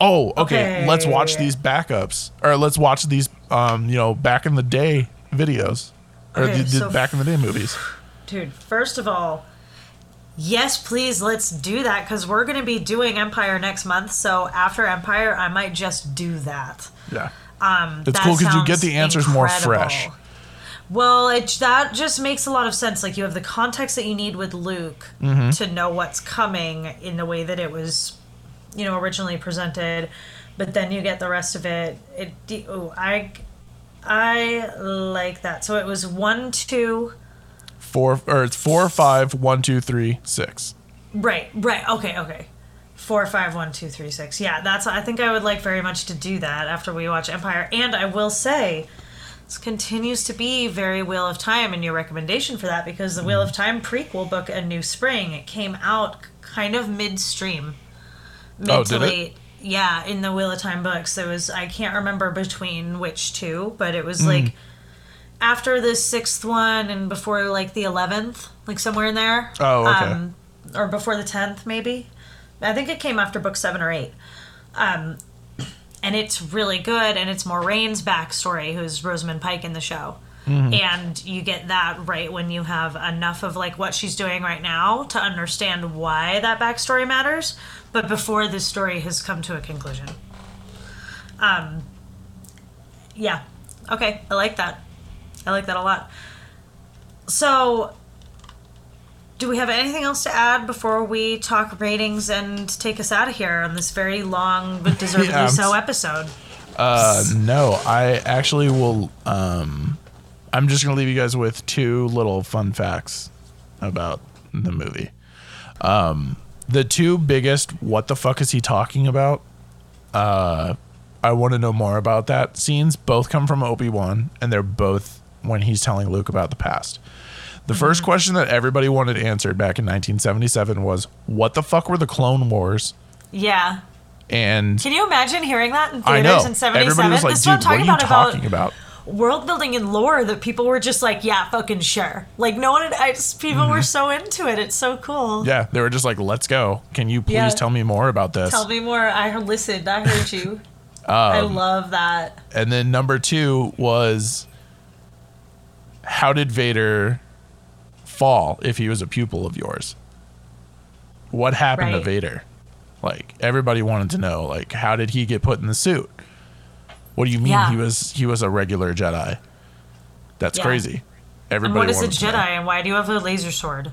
Oh, okay. Okay. Let's watch these backups, or let's watch these, um, you know, back in the day videos, or Okay, the, the so back in the day movies. Dude, first of all, yes, please, let's do that because we're going to be doing Empire next month. So after Empire, I might just do that. Yeah, Um, It's that cool 'cause you get the answers more fresh. Well, it that just makes a lot of sense. Like you have the context that you need with Luke Mm-hmm. to know what's coming in the way that it was, you know, originally presented, but then you get the rest of it. It oh, I I like that. So it was one, two. Four or it's four, five, one, two, three, six. Right, right. Okay, okay. Four, five, one, two, three, six. Yeah, that's. I think I would like very much to do that after we watch Empire. And I will say, this continues to be very Wheel of Time in your recommendation for that because the Wheel of mm. Time prequel book, A New Spring, it came out kind of midstream. mid Oh, to did it? Yeah, in the Wheel of Time books, there was I can't remember between which two, but it was mm. like after the sixth one and before like the eleventh, like somewhere in there. Oh, okay. Um, or before the tenth, maybe. I think it came after book seven or eight. Um, and it's really good, and it's Moiraine's backstory, who's Rosamund Pike in the show. Mm-hmm. And you get that right when you have enough of like what she's doing right now to understand why that backstory matters, but before the story has come to a conclusion. Um, yeah, okay, I like that. I like that a lot. So, do we have anything else to add before we talk ratings and take us out of here on this very long but deservedly Yeah, so episode? Uh, no, I actually will. Um, I'm just gonna leave you guys with two little fun facts about the movie. Um, the two biggest "What the fuck is he talking about?" Uh, I want to know more about that. Scenes both come from Obi Wan, and they're both when he's telling Luke about the past. The first question that everybody wanted answered back in 1977 was, "What the fuck were the Clone Wars?" Yeah. And Can you imagine hearing that in I theaters know in 77? everybody was like, this is "Dude, what I'm talking about, talking about about?" world building and lore that people were just like, yeah, fucking sure. Like, no one, I just, people were so into it. It's so cool. Mm-hmm. Yeah, they were just like, "Let's go. Can you please Yeah. tell me more about this?" Tell me more. I listened. I heard you. I Um, love that. and then number two was, how did Vader fall if he was a pupil of yours? What happened Right. to Vader? Like everybody wanted to know, like how did he get put in the suit? What do you mean Yeah. he was he was a regular Jedi? That's Yeah. crazy. And Everybody what is a Jedi, and why do you have a laser sword?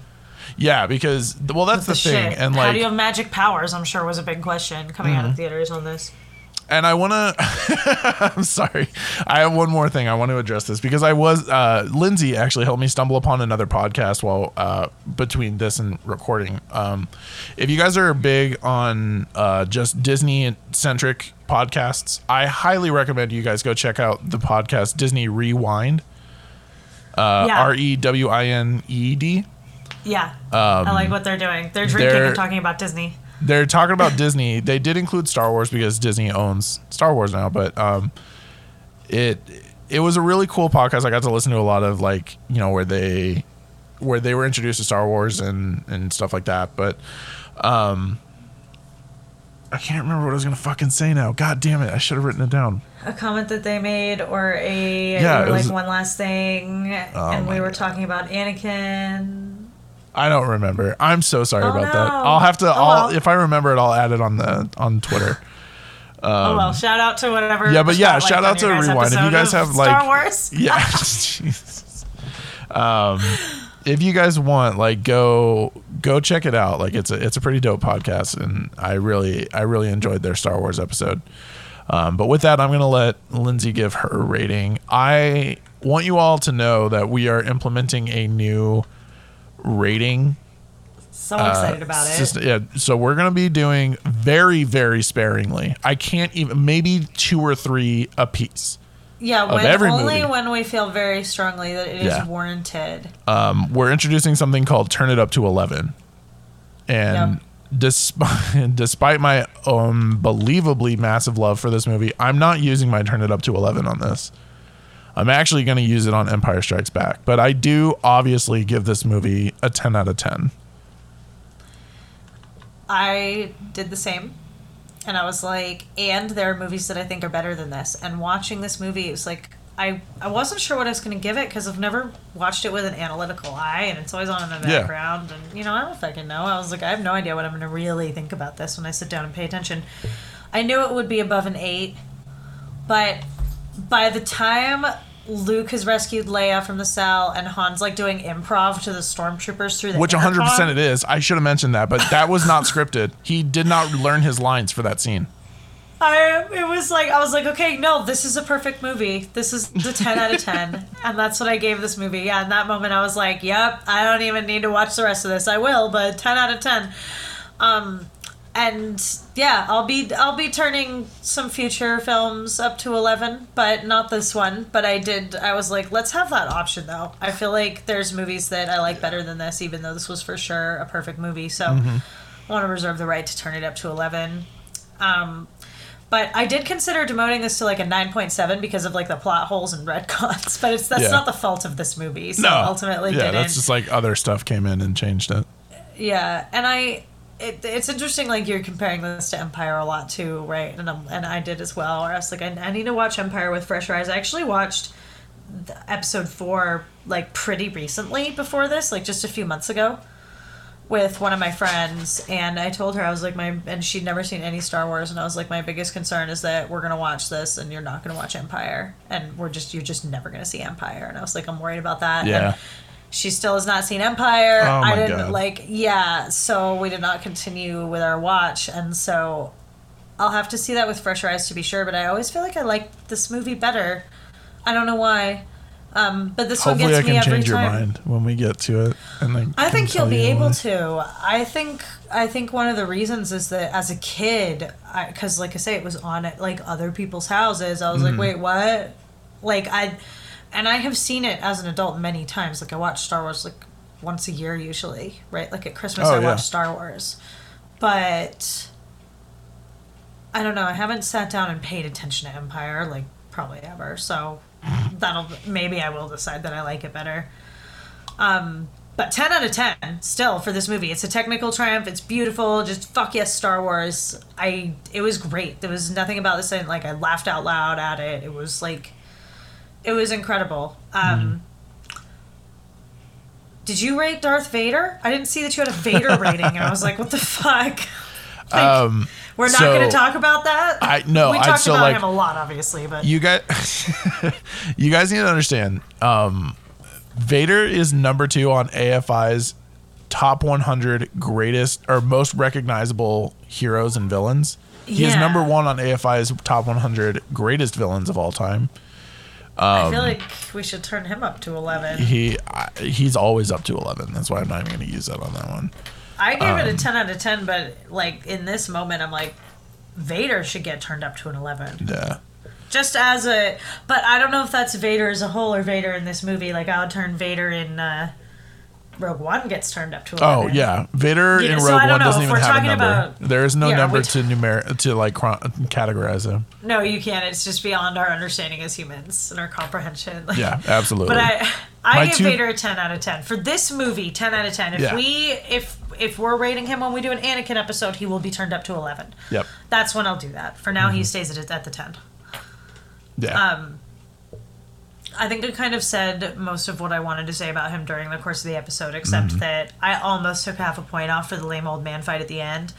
Yeah, because well, that's the The thing, and How do you have magic powers? I'm sure was a big question coming out of mm-hmm. theaters on this. And I want to. I'm sorry. I have one more thing I want to address this because I was uh, Lindsay actually helped me stumble upon another podcast while uh, between this and recording. Um, if you guys are big on uh, just Disney centric podcasts, I highly recommend you guys go check out the podcast Disney Rewind. Uh, Yeah. R e w i n e d. Yeah, I like what they're doing. They're drinking they're- and talking about Disney. They're talking about Disney. They did include Star Wars because Disney owns Star Wars now, but um, it it was a really cool podcast. I got to listen to a lot of like you know where they where they were introduced to Star Wars and and stuff like that. But um, I can't remember what I was gonna fucking say now. God damn it! I should have written it down. a comment that they made or a Yeah, like was- one last thing Oh and we were God. talking about Anakin. I don't remember. I'm so sorry Oh, about that. I'll have to. Oh, I'll well. if I remember it, I'll add it on the on Twitter. oh well, shout out to whatever. Um, Yeah, but yeah, shout out to Rewind. If you guys have, like- Star Wars. Yeah. Jesus. Um, if you guys want, like, go go check it out. Like, it's a it's a pretty dope podcast, and I really I really enjoyed their Star Wars episode. Um, but with that, I'm gonna let Lindsay give her rating. I want you all to know that we are implementing a new rating So excited about it. system- yeah, so we're gonna be doing very, very sparingly. I can't even maybe two or three a piece. yeah, when only movie. when we feel very strongly that it is Yeah. warranted. Um, we're introducing something called "Turn It Up to 11," and despite despite my unbelievably massive love for this movie, I'm not using my "Turn It Up to 11" on this. I'm actually going to use it on Empire Strikes Back, but I do obviously give this movie a 10 out of 10. I did the same. And I was like, and there are movies that I think are better than this. And watching this movie, it was like, I, I wasn't sure what I was going to give it because I've never watched it with an analytical eye and it's always on in the Yeah. background. And, you know, I don't fucking know. I was like, I have no idea what I'm going to really think about this when I sit down and pay attention. I knew it would be above an eight, but by the time Luke has rescued Leia from the cell and Han's like doing improv to the stormtroopers through the Which 100% it is. I should have mentioned that, but that was not scripted. He did not learn his lines for that scene. I it was like I was like, okay, no, this is a perfect movie. This is the ten out of ten, and that's what I gave this movie. Yeah, in that moment, I was like, yep, I don't even need to watch the rest of this. I will, but ten out of ten. Um, and yeah, I'll be I'll be turning some future films up to eleven, but not this one. But I did. I was like, let's have that option though. I feel like there's movies that I like better than this, even though this was for sure a perfect movie. So. I want to reserve the right to turn it up to 11. Um, but I did consider demoting this to like a 9.7 because of like the plot holes and retcons. But it's that's Yeah. not the fault of this movie. So no, ultimately, yeah, didn't. that's just like other stuff came in and changed it. Yeah, and I, it, it's interesting. Like you're comparing this to Empire a lot too, right? And um, and I did as well. Or I was like, I, I need to watch Empire with fresh eyes. I actually watched episode four like pretty recently before this, like just a few months ago, with one of my friends, and I told her I was like my, and she'd never seen any Star Wars, and I was like, my biggest concern is that we're gonna watch this and you're not gonna watch Empire, and we're just you're just never gonna see Empire, and I was like, I'm worried about that. And Yeah. She still has not seen Empire. Oh I didn't God. like yeah, so we did not continue with our watch and so I'll have to see that with fresher eyes to be sure, but I always feel like I like this movie better. I don't know why. Um, but this Hopefully, one I gets me can every change your mind when we get to it, and then I think you'll be you able why. to. I think I think one of the reasons is that as a kid, because like I say, it was on at like other people's houses. I was Mm. like, wait, what? Like I, and I have seen it as an adult many times. Like I watch Star Wars like once a year usually, right? Like at Christmas, Oh, I yeah. watch Star Wars, but I don't know. I haven't sat down and paid attention to Empire like probably ever. So that'll maybe I will decide that I like it better. Um, but 10 out of 10 still for this movie. It's a technical triumph. It's beautiful. Just fuck yes, Star Wars. I it was great. There was nothing about this that, like I laughed out loud at it. It was like it was incredible. Um Did you rate Darth Vader? I didn't see that you had a Vader rating and I was like, what the fuck? Like, Um, we're not so, going to talk about that. I- no, we I'd talked still about like- him a lot, obviously, but you guys, you guys need to understand. Um, Vader is number two on AFI's top 100 greatest or most recognizable heroes and villains. He is number one on AFI's top 100 greatest villains of all time. I feel like we should turn him up to eleven. He I, he's always up to 11. That's why I'm not even going to use that on that one. I gave Um, it a ten out of ten, but like in this moment, I'm like, Vader should get turned up to an eleven. Yeah. Just as a, but I don't know if that's Vader as a whole or Vader in this movie. Like I would turn Vader in uh, Rogue One gets turned up to Oh yeah, Vader Yeah, in so Rogue don't One know doesn't even have a number. about- there is no Yeah, number we- to numer to like chron- categorize him. No, you can't. It's just beyond our understanding as humans and our comprehension. Like, Yeah, absolutely. But I, I My give two- Vader a ten out of ten for this movie. Ten out of ten. If Yeah. we, if if we're rating him when we do an Anakin episode, he will be turned up to eleven. Yep. That's when I'll do that. For now, he Mm-hmm. stays at at the ten. Yeah. Um, I think I kind of said most of what I wanted to say about him during the course of the episode, except Mm-hmm. that I almost took half a point off for the lame old man fight at the end.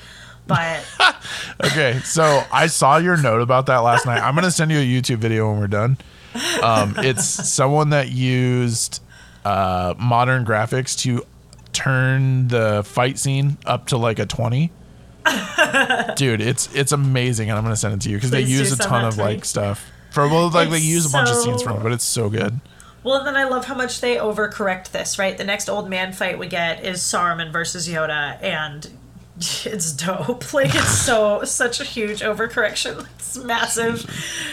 But Okay, so I saw your note about that last night. I'm gonna send you a YouTube video when we're done. Um, it's someone that used uh, modern graphics to turn the fight scene up to like a 20. Dude, it's it's amazing, and I'm gonna send it to you because they use a ton of like stuff. For well, like they use a bunch of scenes from it, but it's so good. well, and then I love how much they overcorrect this. Right, the next old man fight we get is Saruman versus Yoda, and it's dope. Like it's so such a huge overcorrection. It's massive.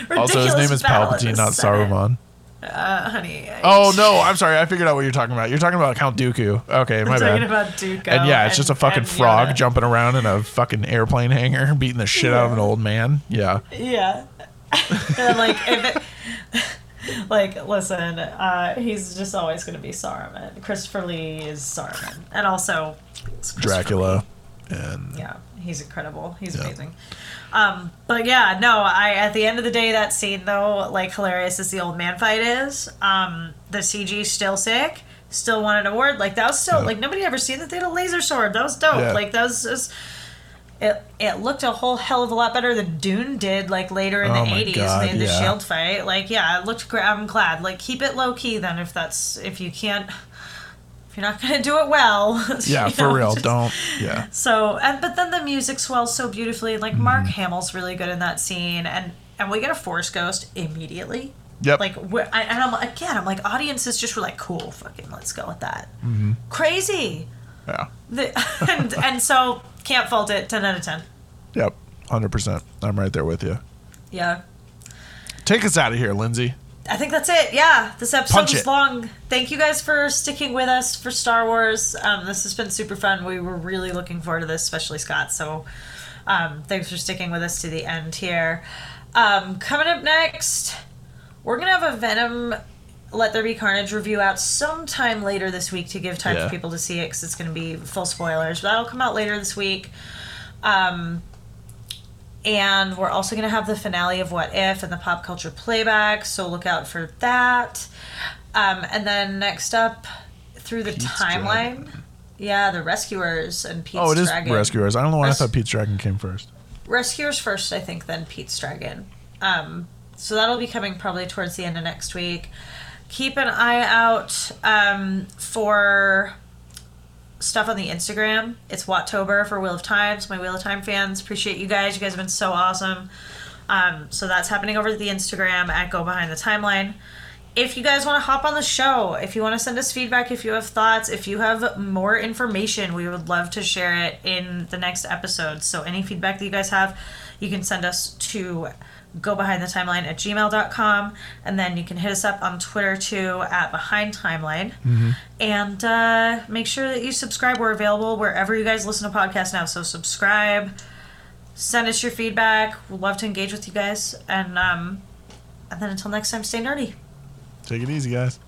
Ridiculous Also, his name is Palpatine, not. Saruman. Uh, honey. I- Oh no, I'm sorry. I figured out what you're talking about. You're talking about Count Dooku. Okay, my I'm bad. talking about Dooku. And yeah, it's just a fucking frog Yoda. jumping around in a fucking airplane hangar, beating the shit out of an old man. Yeah. Yeah. and like if it, like listen, uh, he's just always going to be Saruman. Christopher Lee is Saruman, and also Dracula. And Yeah, he's incredible. He's Yeah. amazing. Um, but yeah, no, I at the end of the day, that scene though, like hilarious as the old man fight is, um, the CG still sick. Still won an award. Like that was still Yeah. like nobody ever seen that they had a laser sword. That was dope. Yeah. Like that was just it, it looked a whole hell of a lot better than Dune did like later in Oh the my 80s God, in the yeah. shield fight like yeah it looked great I'm glad like keep it low key then if that's if you can't if you're not gonna do it well yeah, for know, real. just- Don't. Yeah. so and but then the music swells so beautifully like Mm-hmm. Mark Hamill's really good in that scene and and we get a force ghost immediately Yep. like we're, I, and I'm again I'm like audiences just were like cool fucking let's go with that Mm-hmm. crazy yeah. the, and and so can't fault it 10 out of 10 Yep. Hundred percent. I'm right there with you. yeah Take us out of here, Lindsay. I think that's it. Yeah, this episode was long. Thank you guys for sticking with us for Star Wars. Um, this has been super fun. We were really looking forward to this, especially Scott. So, um, thanks for sticking with us to the end here. Um, coming up next, we're gonna have a Venom Let There Be Carnage review out sometime later this week to give time Yeah. for people to see it because it's gonna be full spoilers. But that'll come out later this week. Um, and we're also going to have the finale of What If and the pop culture playback, so look out for that. Um, and then next up, through the Pete's timeline, yeah, the Rescuers and Pete's oh, it is Dragon. Rescuers. I don't know why Res- I thought Pete's Dragon came first. Rescuers first, I think, then Pete's Dragon. Um, so that'll be coming probably towards the end of next week. Keep an eye out um, for stuff on the Instagram. It's Wattober for Wheel of Times. My Wheel of Time fans, appreciate you guys. You guys have been so awesome. Um, so that's happening over the Instagram at Go Behind the Timeline. If you guys want to hop on the show, if you want to send us feedback, if you have thoughts, if you have more information, we would love to share it in the next episode. So any feedback that you guys have, you can send us to go behind the timeline at gmail.com and then you can hit us up on twitter too at behind timeline and uh, make sure that you subscribe. We're available wherever you guys listen to podcasts now so subscribe send us your feedback. We'd love to engage with you guys and um, and then until next time stay nerdy. Take it easy, guys.